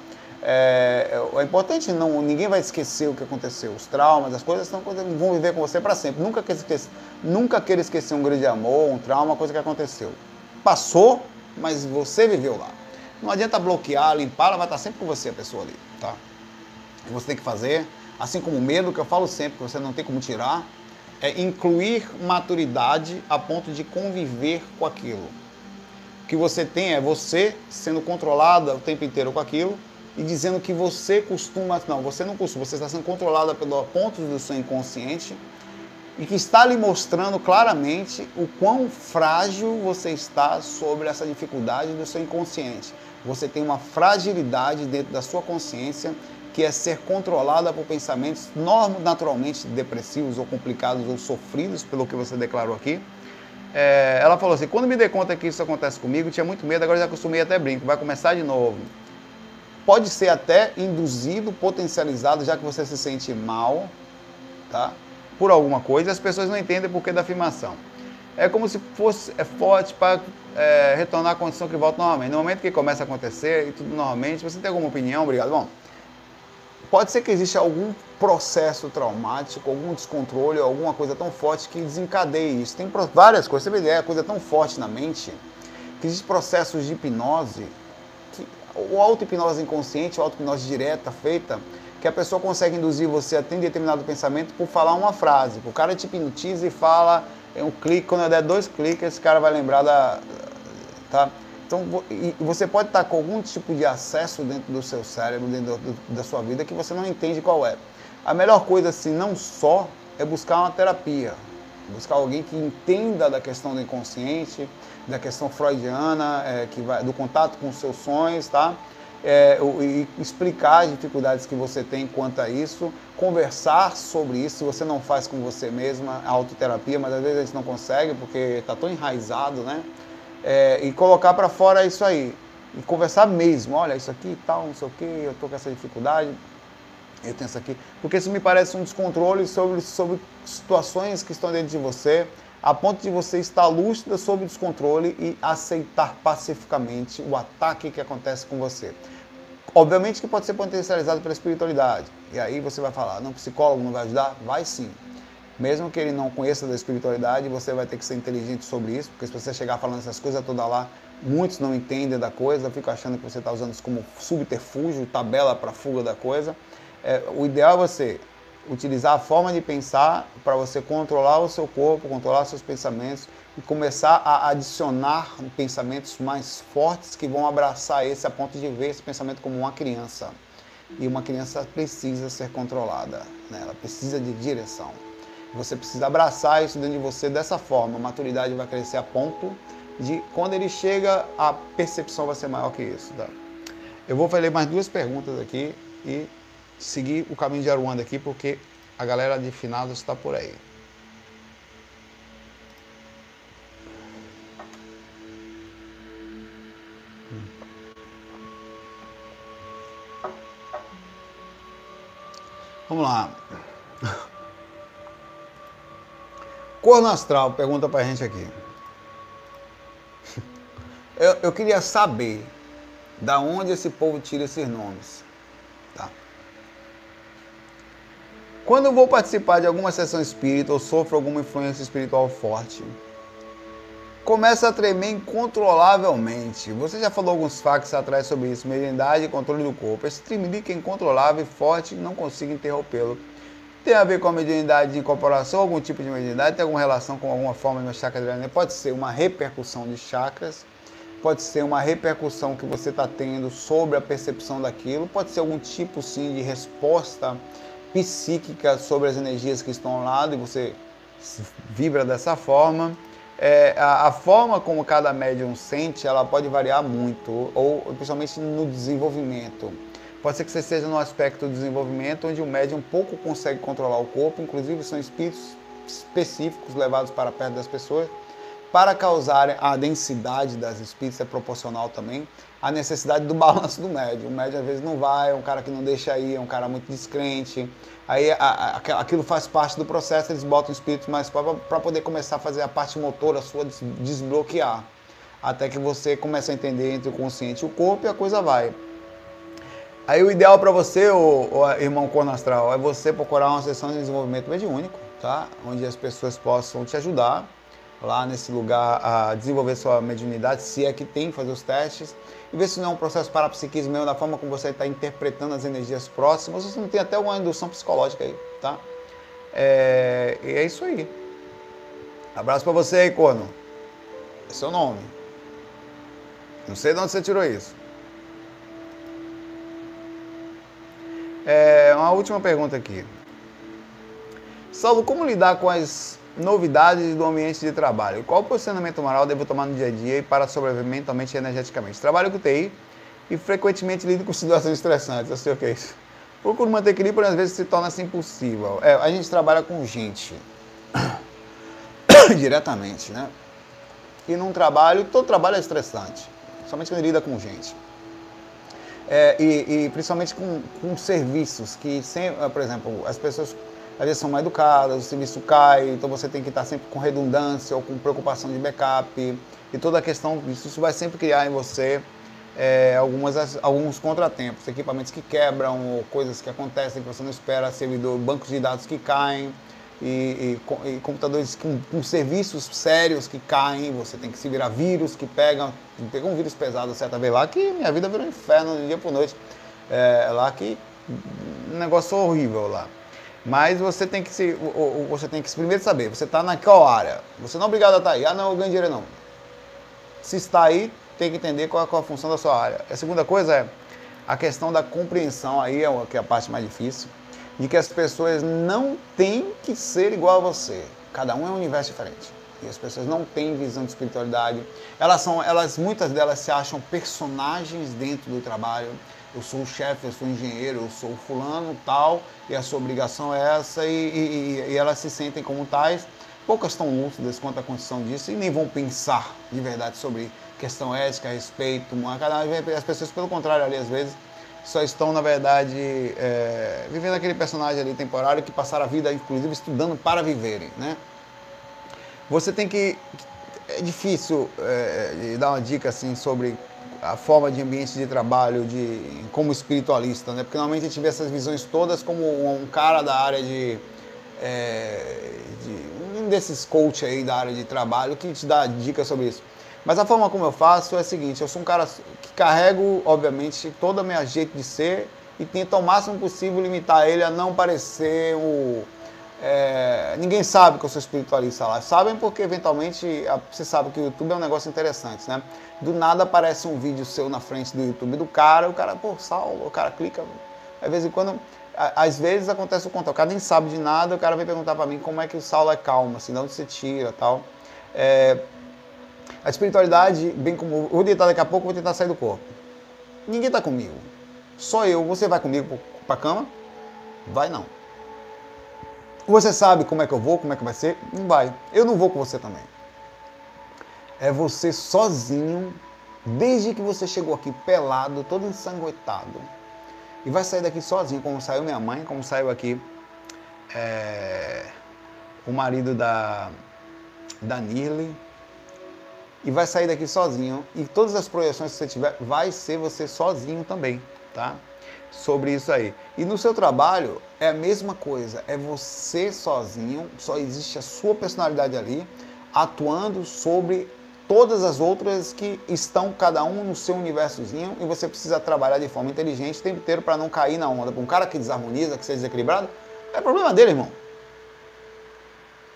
É, é, importante não ninguém vai esquecer o que aconteceu, os traumas, as coisas estão, vão viver com você para sempre. Nunca queira esquecer, nunca queira esquecer um grande amor, um trauma, uma coisa que aconteceu. Passou, mas você viveu lá. Não adianta bloquear, limpar, ela vai estar sempre com você a pessoa ali, tá? O que você tem que fazer, assim como o medo que eu falo sempre, que você não tem como tirar, é incluir maturidade a ponto de conviver com aquilo. O que você tem é você sendo controlada o tempo inteiro com aquilo e dizendo que você costuma. Não, você não costuma, você está sendo controlada pelo ponto do seu inconsciente e que está lhe mostrando claramente o quão frágil você está sobre essa dificuldade do seu inconsciente. Você tem uma fragilidade dentro da sua consciência que é ser controlada por pensamentos naturalmente depressivos ou complicados ou sofridos, pelo que você declarou aqui. É, ela falou assim: quando me dei conta que isso acontece comigo, tinha muito medo, agora já acostumei até brinco, vai começar de novo. Pode ser até induzido, potencializado, já que você se sente mal, tá? Por alguma coisa, as pessoas não entendem o porquê da afirmação. É como se fosse é forte para é, retornar à condição que volta normalmente. No momento que começa a acontecer e tudo normalmente, você tem alguma opinião? Obrigado. Bom, Pode ser que exista algum processo traumático, algum descontrole, alguma coisa tão forte que desencadeie isso. Tem várias coisas. Você vê ideia, coisa tão forte na mente que existem processos de hipnose, que, ou auto-hipnose inconsciente, ou auto-hipnose direta feita, que a pessoa consegue induzir você a ter determinado pensamento por falar uma frase. O cara te hipnotiza e fala é um clique, quando eu der dois cliques, esse cara vai lembrar da. Tá? Então, você pode estar com algum tipo de acesso dentro do seu cérebro, dentro da sua vida, que você não entende qual é. A melhor coisa, assim, não só é buscar uma terapia, buscar alguém que entenda da questão do inconsciente, da questão freudiana, é, que vai, do contato com os seus sonhos, tá? É, e explicar as dificuldades que você tem quanto a isso, conversar sobre isso, se você não faz com você mesma, a autoterapia, mas às vezes a gente não consegue porque está tão enraizado, né? É, e colocar para fora isso aí. E conversar mesmo, olha, isso aqui tal, não sei o que, eu estou com essa dificuldade, eu tenho isso aqui. Porque isso me parece um descontrole sobre, sobre situações que estão dentro de você, a ponto de você estar lúcida sobre o descontrole e aceitar pacificamente o ataque que acontece com você. Obviamente que pode ser potencializado pela espiritualidade. E aí você vai falar, não, psicólogo não vai ajudar? Vai sim. Mesmo que ele não conheça da espiritualidade, você vai ter que ser inteligente sobre isso, porque se você chegar falando essas coisas toda lá, muitos não entendem da coisa, ficam achando que você está usando isso como subterfúgio, tabela para fuga da coisa. É, o ideal é você utilizar a forma de pensar para você controlar o seu corpo, controlar seus pensamentos e começar a adicionar pensamentos mais fortes que vão abraçar esse a ponto de ver esse pensamento como uma criança. E uma criança precisa ser controlada, né? ela precisa de direção. Você precisa abraçar isso dentro de você dessa forma. A maturidade vai crescer a ponto de, quando ele chega, a percepção vai ser maior que isso. Tá? Eu vou fazer mais duas perguntas aqui e seguir o caminho de Aruanda aqui, porque a galera de finados está por aí. Vamos lá. Corno astral pergunta pra gente aqui. Eu, eu queria saber da onde esse povo tira esses nomes. Tá? Quando eu vou participar de alguma sessão espírita ou sofro alguma influência espiritual forte, começa a tremer incontrolavelmente. Você já falou alguns factos atrás sobre isso, mediunidade e controle do corpo. Esse tremelique é incontrolável e forte, não consigo interrompê-lo. Tem a ver com a mediunidade de incorporação, algum tipo de mediunidade, tem alguma relação com alguma forma de meu chakra adrenal? Pode ser uma repercussão de chakras, pode ser uma repercussão que você está tendo sobre a percepção daquilo, pode ser algum tipo sim de resposta psíquica sobre as energias que estão ao lado e você vibra dessa forma. É, a, a, forma como cada médium sente, ela pode variar muito, ou principalmente no desenvolvimento. Pode ser que você esteja no aspecto do desenvolvimento, onde o médium pouco consegue controlar o corpo, inclusive são espíritos específicos levados para perto das pessoas, para causarem a densidade das espíritos é proporcional também à necessidade do balanço do médium. O médium às vezes não vai, é um cara que não deixa ir, é um cara muito descrente. Aí a, a, aquilo faz parte do processo, eles botam o espírito mais para poder começar a fazer a parte motora sua desbloquear. Até que você comece a entender entre o consciente e o corpo e a coisa vai. Aí o ideal para você, o, o, irmão corno astral, é você procurar uma sessão de desenvolvimento mediúnico, tá? Onde as pessoas possam te ajudar lá nesse lugar a desenvolver sua mediunidade, se é que tem, fazer os testes, e ver se não é um processo parapsiquismo mesmo, da forma como você está interpretando as energias próximas, ou se não tem até alguma indução psicológica aí, tá? É, e é isso aí. Abraço para você aí, corno. É seu nome. Não sei de onde você tirou isso. É, uma última pergunta aqui. Saulo, como lidar com as novidades do ambiente de trabalho? Qual posicionamento moral devo tomar no dia a dia e para sobreviver mentalmente e energeticamente? Trabalho com TI e frequentemente lido com situações estressantes. Eu sei o que é isso. Procuro manter equilíbrio, às vezes se torna assim impossível. É, a gente trabalha com gente diretamente, né? E num trabalho, todo trabalho é estressante, somente quando lida com gente. É, e, e, principalmente com, com serviços que, sem, por exemplo, as pessoas às vezes são mal educadas, o serviço cai, então você tem que estar sempre com redundância ou com preocupação de backup. E toda a questão disso isso vai sempre criar em você é, algumas, alguns contratempos, equipamentos que quebram, coisas que acontecem que você não espera, servidor, bancos de dados que caem e, e, e computadores com, com, serviços sérios que caem, você tem que se virar vírus que pegam, pegou um vírus pesado certa vez lá que minha vida virou um inferno de dia por noite, é, lá que um negócio horrível lá. Mas você tem que se, você tem que primeiro saber, você está naquela área, você não é obrigado a estar tá aí, ah não, eu ganho dinheiro não. Se está aí, tem que entender qual, qual a função da sua área. A segunda coisa é a questão da compreensão aí, é, que é a parte mais difícil de que as pessoas não têm que ser igual a você. Cada um é um universo diferente. E as pessoas não têm visão de espiritualidade. Elas são, elas muitas delas se acham personagens dentro do trabalho. Eu sou o chefe, eu sou o engenheiro, eu sou o fulano tal, e a sua obrigação é essa, e, e, e elas se sentem como tais. Poucas estão lúcidas quanto à condição disso e nem vão pensar de verdade sobre questão ética, respeito. As pessoas, pelo contrário, ali às vezes só estão, na verdade, é, vivendo aquele personagem ali temporário que passaram a vida, inclusive, estudando para viverem, né? Você tem que... É difícil é, dar uma dica, assim, sobre a forma de ambiente de trabalho de, como espiritualista, né? Porque normalmente a gente vê essas visões todas como um cara da área de... É, de um desses coach aí da área de trabalho que te dá dicas sobre isso. Mas a forma como eu faço é a seguinte, eu sou um cara carrego, obviamente, todo o meu jeito de ser e tento ao máximo possível limitar ele a não parecer o... É, ninguém sabe que eu sou espiritualista lá. Sabem porque, eventualmente, você sabe que o YouTube é um negócio interessante, né? Do nada aparece um vídeo seu na frente do YouTube do cara, o cara, pô, Saulo, o cara clica. Às vezes, quando, às vezes acontece o contrário, o cara nem sabe de nada, o cara vem perguntar para mim como é que o Saulo é calmo, assim, de onde você tira tal. É, a espiritualidade, bem como. Vou tentar daqui a pouco, vou tentar sair do corpo. Ninguém está comigo. Só eu. Você vai comigo para a cama? Vai não. Você sabe como é que eu vou, como é que vai ser? Não vai. Eu não vou com você também. É você sozinho, desde que você chegou aqui pelado, todo ensanguentado. E vai sair daqui sozinho, como saiu minha mãe, como saiu aqui é, o marido da, da Nirley e vai sair daqui sozinho. E todas as projeções que você tiver, vai ser você sozinho também, tá? Sobre isso aí. E no seu trabalho é a mesma coisa, é você sozinho, só existe a sua personalidade ali, atuando sobre todas as outras que estão cada um no seu universozinho e você precisa trabalhar de forma inteligente o tempo inteiro para não cair na onda. Um cara que desarmoniza, que seja desequilibrado, é problema dele, irmão.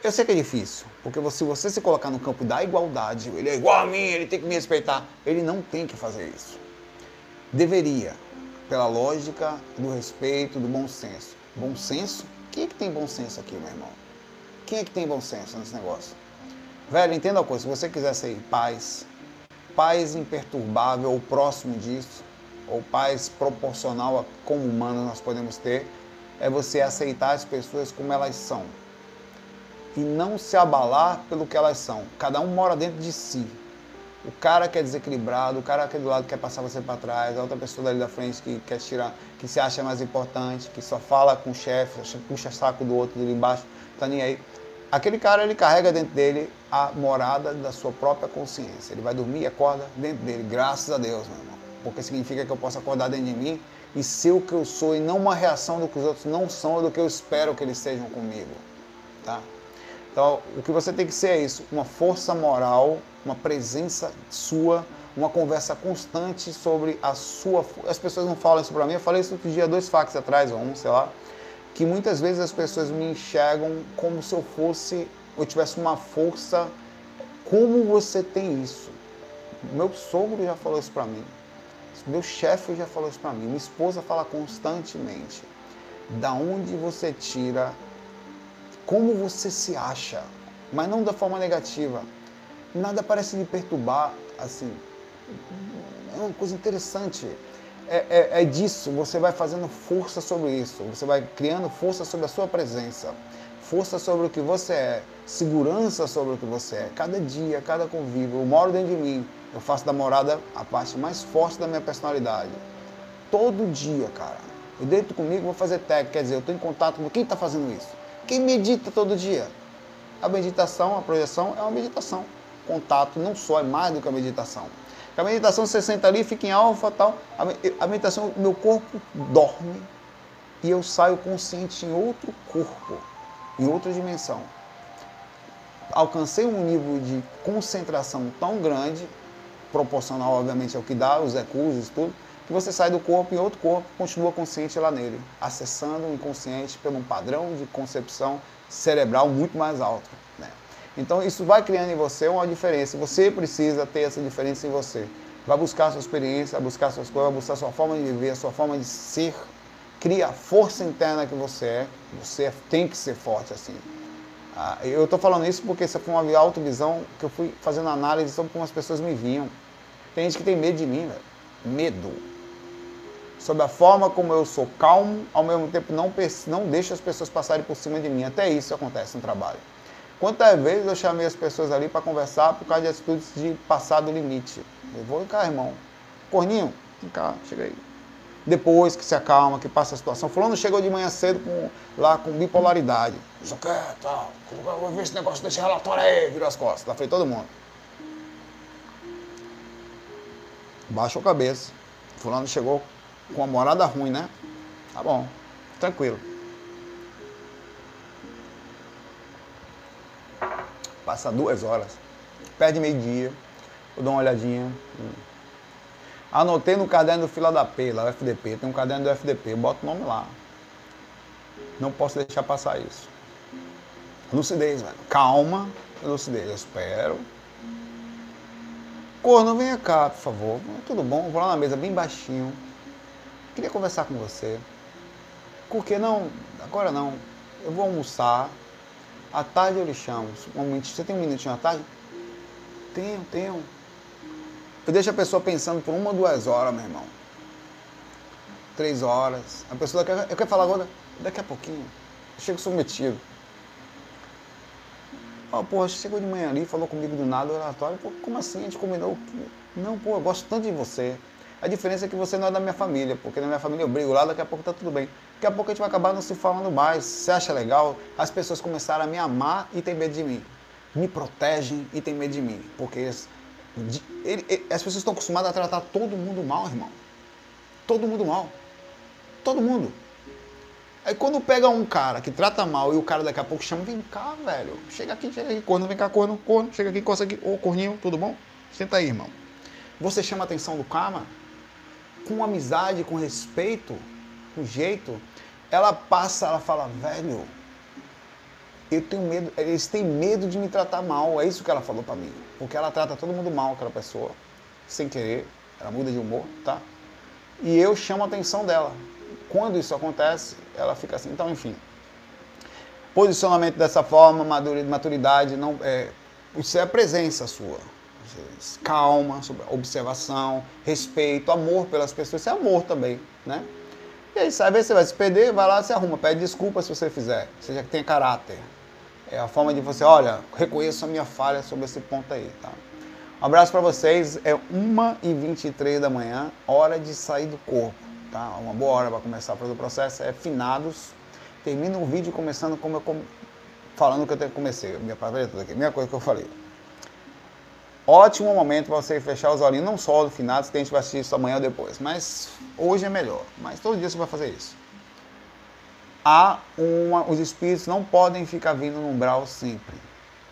Eu sei que é difícil, porque se você se colocar no campo da igualdade, ele é igual a mim, ele tem que me respeitar. Ele não tem que fazer isso. Deveria, pela lógica do respeito, do bom senso. Bom senso? Quem é que tem bom senso aqui, meu irmão? Quem é que tem bom senso nesse negócio? Velho, entenda uma coisa, se você quiser ser paz, paz imperturbável ou próximo disso, ou paz proporcional a como humano nós podemos ter, é você aceitar as pessoas como elas são e não se abalar pelo que elas são. Cada um mora dentro de si. O cara que é desequilibrado, o cara que é do lado quer passar você para trás, a outra pessoa dali da frente que quer tirar, que se acha mais importante, que só fala com o chefe, puxa saco do outro dele embaixo, tá nem aí. Aquele cara ele carrega dentro dele a morada da sua própria consciência. Ele vai dormir e acorda dentro dele, graças a Deus, meu irmão. Porque significa que eu posso acordar dentro de mim e ser o que eu sou e não uma reação do que os outros não são ou do que eu espero que eles sejam comigo, tá? Então, o que você tem que ser é isso, uma força moral, uma presença sua, uma conversa constante sobre a sua. As pessoas não falam isso para mim, eu falei isso outro dia, dois fax atrás, ou um, sei lá, que muitas vezes as pessoas me enxergam como se eu fosse, eu tivesse uma força. Como você tem isso? Meu sogro já falou isso para mim, meu chefe já falou isso para mim, minha esposa fala constantemente. Da onde você tira como você se acha, mas não da forma negativa. Nada parece lhe perturbar, assim. É uma coisa interessante. É, é, é, disso, você vai fazendo força sobre isso, você vai criando força sobre a sua presença, força sobre o que você é, segurança sobre o que você é. Cada dia, cada convívio, eu moro dentro de mim, eu faço da morada a parte mais forte da minha personalidade. Todo dia, cara. Eu deito comigo, vou fazer tag, quer dizer, eu estou em contato com quem está fazendo isso. Quem medita todo dia? A meditação, a projeção é uma meditação. Contato não só é mais do que a meditação. A meditação você senta ali, fica em alfa tal. A meditação, meu corpo dorme e eu saio consciente em outro corpo, em outra dimensão. Alcancei um nível de concentração tão grande, proporcional obviamente ao que dá, os recursos, tudo, que você sai do corpo e outro corpo continua consciente lá nele, acessando o inconsciente pelo um padrão de concepção cerebral muito mais alto. Né? Então isso vai criando em você uma diferença. Você precisa ter essa diferença em você. Vai buscar sua experiência, buscar suas coisas, buscar sua forma de viver, sua forma de ser. Cria a força interna que você é. Você tem que ser forte assim. Ah, eu estou falando isso porque essa foi uma autovisão que eu fui fazendo análise sobre como as pessoas me viam. Tem gente que tem medo de mim, velho. Medo sobre a forma como eu sou calmo, ao mesmo tempo não, não deixo as pessoas passarem por cima de mim. Até isso acontece no trabalho. Quantas vezes eu chamei as pessoas ali para conversar por causa de atitudes de passar do limite? Eu vou cá, irmão. Corninho, vem cá, chega aí. Depois que se acalma, que passa a situação. Fulano chegou de manhã cedo com, lá com bipolaridade. Isso é, tal. Vou ver esse negócio desse relatório aí, virou as costas. Tá feito todo mundo. Baixa a cabeça. Fulano chegou com a morada ruim, né? Tá bom, tranquilo. Passa duas horas, perde meio-dia, eu dou uma olhadinha. Anotei no caderno do fila da P, lá, o FDP, tem um caderno do FDP, boto o nome lá. Não posso deixar passar isso. Lucidez, velho. Calma, lucidez. Eu espero. Corno, venha cá, por favor. Tudo bom? Vou lá na mesa bem baixinho. Queria conversar com você. Por que não? Agora não. Eu vou almoçar. À tarde eu lhe chamo. Um você tem um minutinho à tarde? Tenho, tenho. Eu deixo a pessoa pensando por uma ou duas horas, meu irmão. Três horas. A pessoa quer, eu quero falar agora, daqui a pouquinho. Eu chego submetido. Oh, porra, chegou de manhã ali, falou comigo do nada, oratório. Pô, como assim? A gente combinou. Não, pô, eu gosto tanto de você. A diferença é que você não é da minha família, porque na minha família eu brigo lá, daqui a pouco tá tudo bem. Daqui a pouco a gente vai acabar não se falando mais. Você acha legal? As pessoas começaram a me amar e tem medo de mim. Me protegem e tem medo de mim. Porque eles, ele, ele, as pessoas estão acostumadas a tratar todo mundo mal, irmão. Todo mundo mal. Todo mundo. Aí quando pega um cara que trata mal e o cara daqui a pouco chama, vem cá, velho. Chega aqui, chega aqui, corno, vem cá, corno, corno, chega aqui, coça aqui. Ô, corninho, tudo bom? Senta aí, irmão. Você chama a atenção do karma, com amizade, com respeito, com jeito, ela passa, ela fala, velho, eu tenho medo, eles têm medo de me tratar mal. É isso que ela falou para mim. Porque ela trata todo mundo mal, aquela pessoa, sem querer, ela muda de humor, tá? E eu chamo a atenção dela. Quando isso acontece, ela fica assim. Então, enfim. Posicionamento dessa forma, maturidade, não, é, isso é a presença sua calma, observação, respeito, amor pelas pessoas. Isso é amor também, né? E aí, vezes você vai se perder, vai lá, se arruma, pede desculpa se você fizer. Você já tem caráter. É a forma de você, olha, reconheço a minha falha sobre esse ponto aí, tá? Um abraço para vocês. É 1h23 da manhã, hora de sair do corpo, tá? Uma boa hora para começar o processo. É finados. Termina o vídeo começando como eu falando que eu comecei. Minha palavra tudo aqui. Minha coisa que eu falei. Ótimo momento para você fechar os olhinhos, não só do finados, que a gente vai assistir isso amanhã ou depois, mas hoje é melhor. Mas todo dia você vai fazer isso. Há uma, os espíritos não podem ficar vindo no umbral sempre.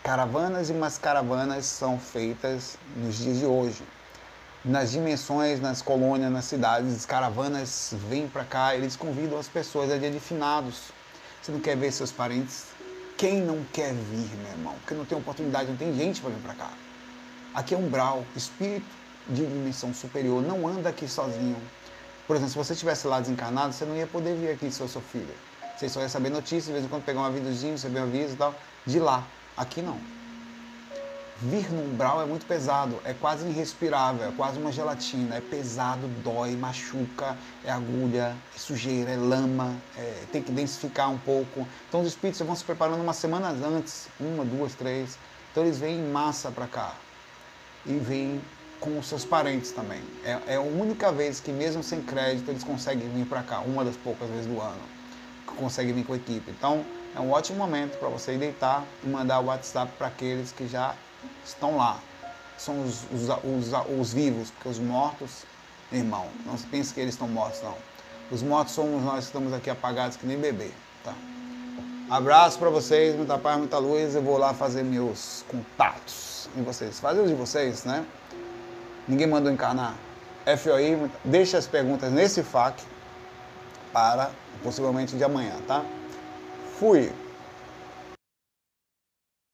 Caravanas e mais caravanas são feitas nos dias de hoje. Nas dimensões, nas colônias, nas cidades, caravanas vêm para cá, eles convidam as pessoas, é dia de finados. Você não quer ver seus parentes? Quem não quer vir, meu irmão? Porque não tem oportunidade, não tem gente para vir para cá. Aqui é umbral, espírito de dimensão superior, não anda aqui sozinho. Por exemplo, se você estivesse lá desencarnado, você não ia poder vir aqui, seu, seu filho. Vocês só receber notícias, de vez em quando pegar um avisozinho, receber um aviso e tal. De lá. Aqui não. Vir no umbral é muito pesado, é quase irrespirável, é quase uma gelatina, é pesado, dói, machuca, é agulha, é sujeira, é lama, é, tem que densificar um pouco. Então os espíritos vão se preparando umas semanas antes, uma, duas, três. Então eles vêm em massa para cá e vêm com os seus parentes também. É, é, a única vez que mesmo sem crédito eles conseguem vir para cá, uma das poucas vezes do ano que conseguem vir com a equipe. Então é um ótimo momento para você deitar e mandar o WhatsApp para aqueles que já estão lá. São os, os, os, os vivos, porque os mortos, irmão, não se pense que eles estão mortos, não. Os mortos somos nós que estamos aqui apagados que nem bebê. Tá? Abraço para vocês, muita paz, muita luz. Eu vou lá fazer meus contatos em vocês. Fazer os de vocês, né? Ninguém mandou encarnar. FOI, deixa as perguntas nesse FAQ para possivelmente de amanhã, tá? Fui.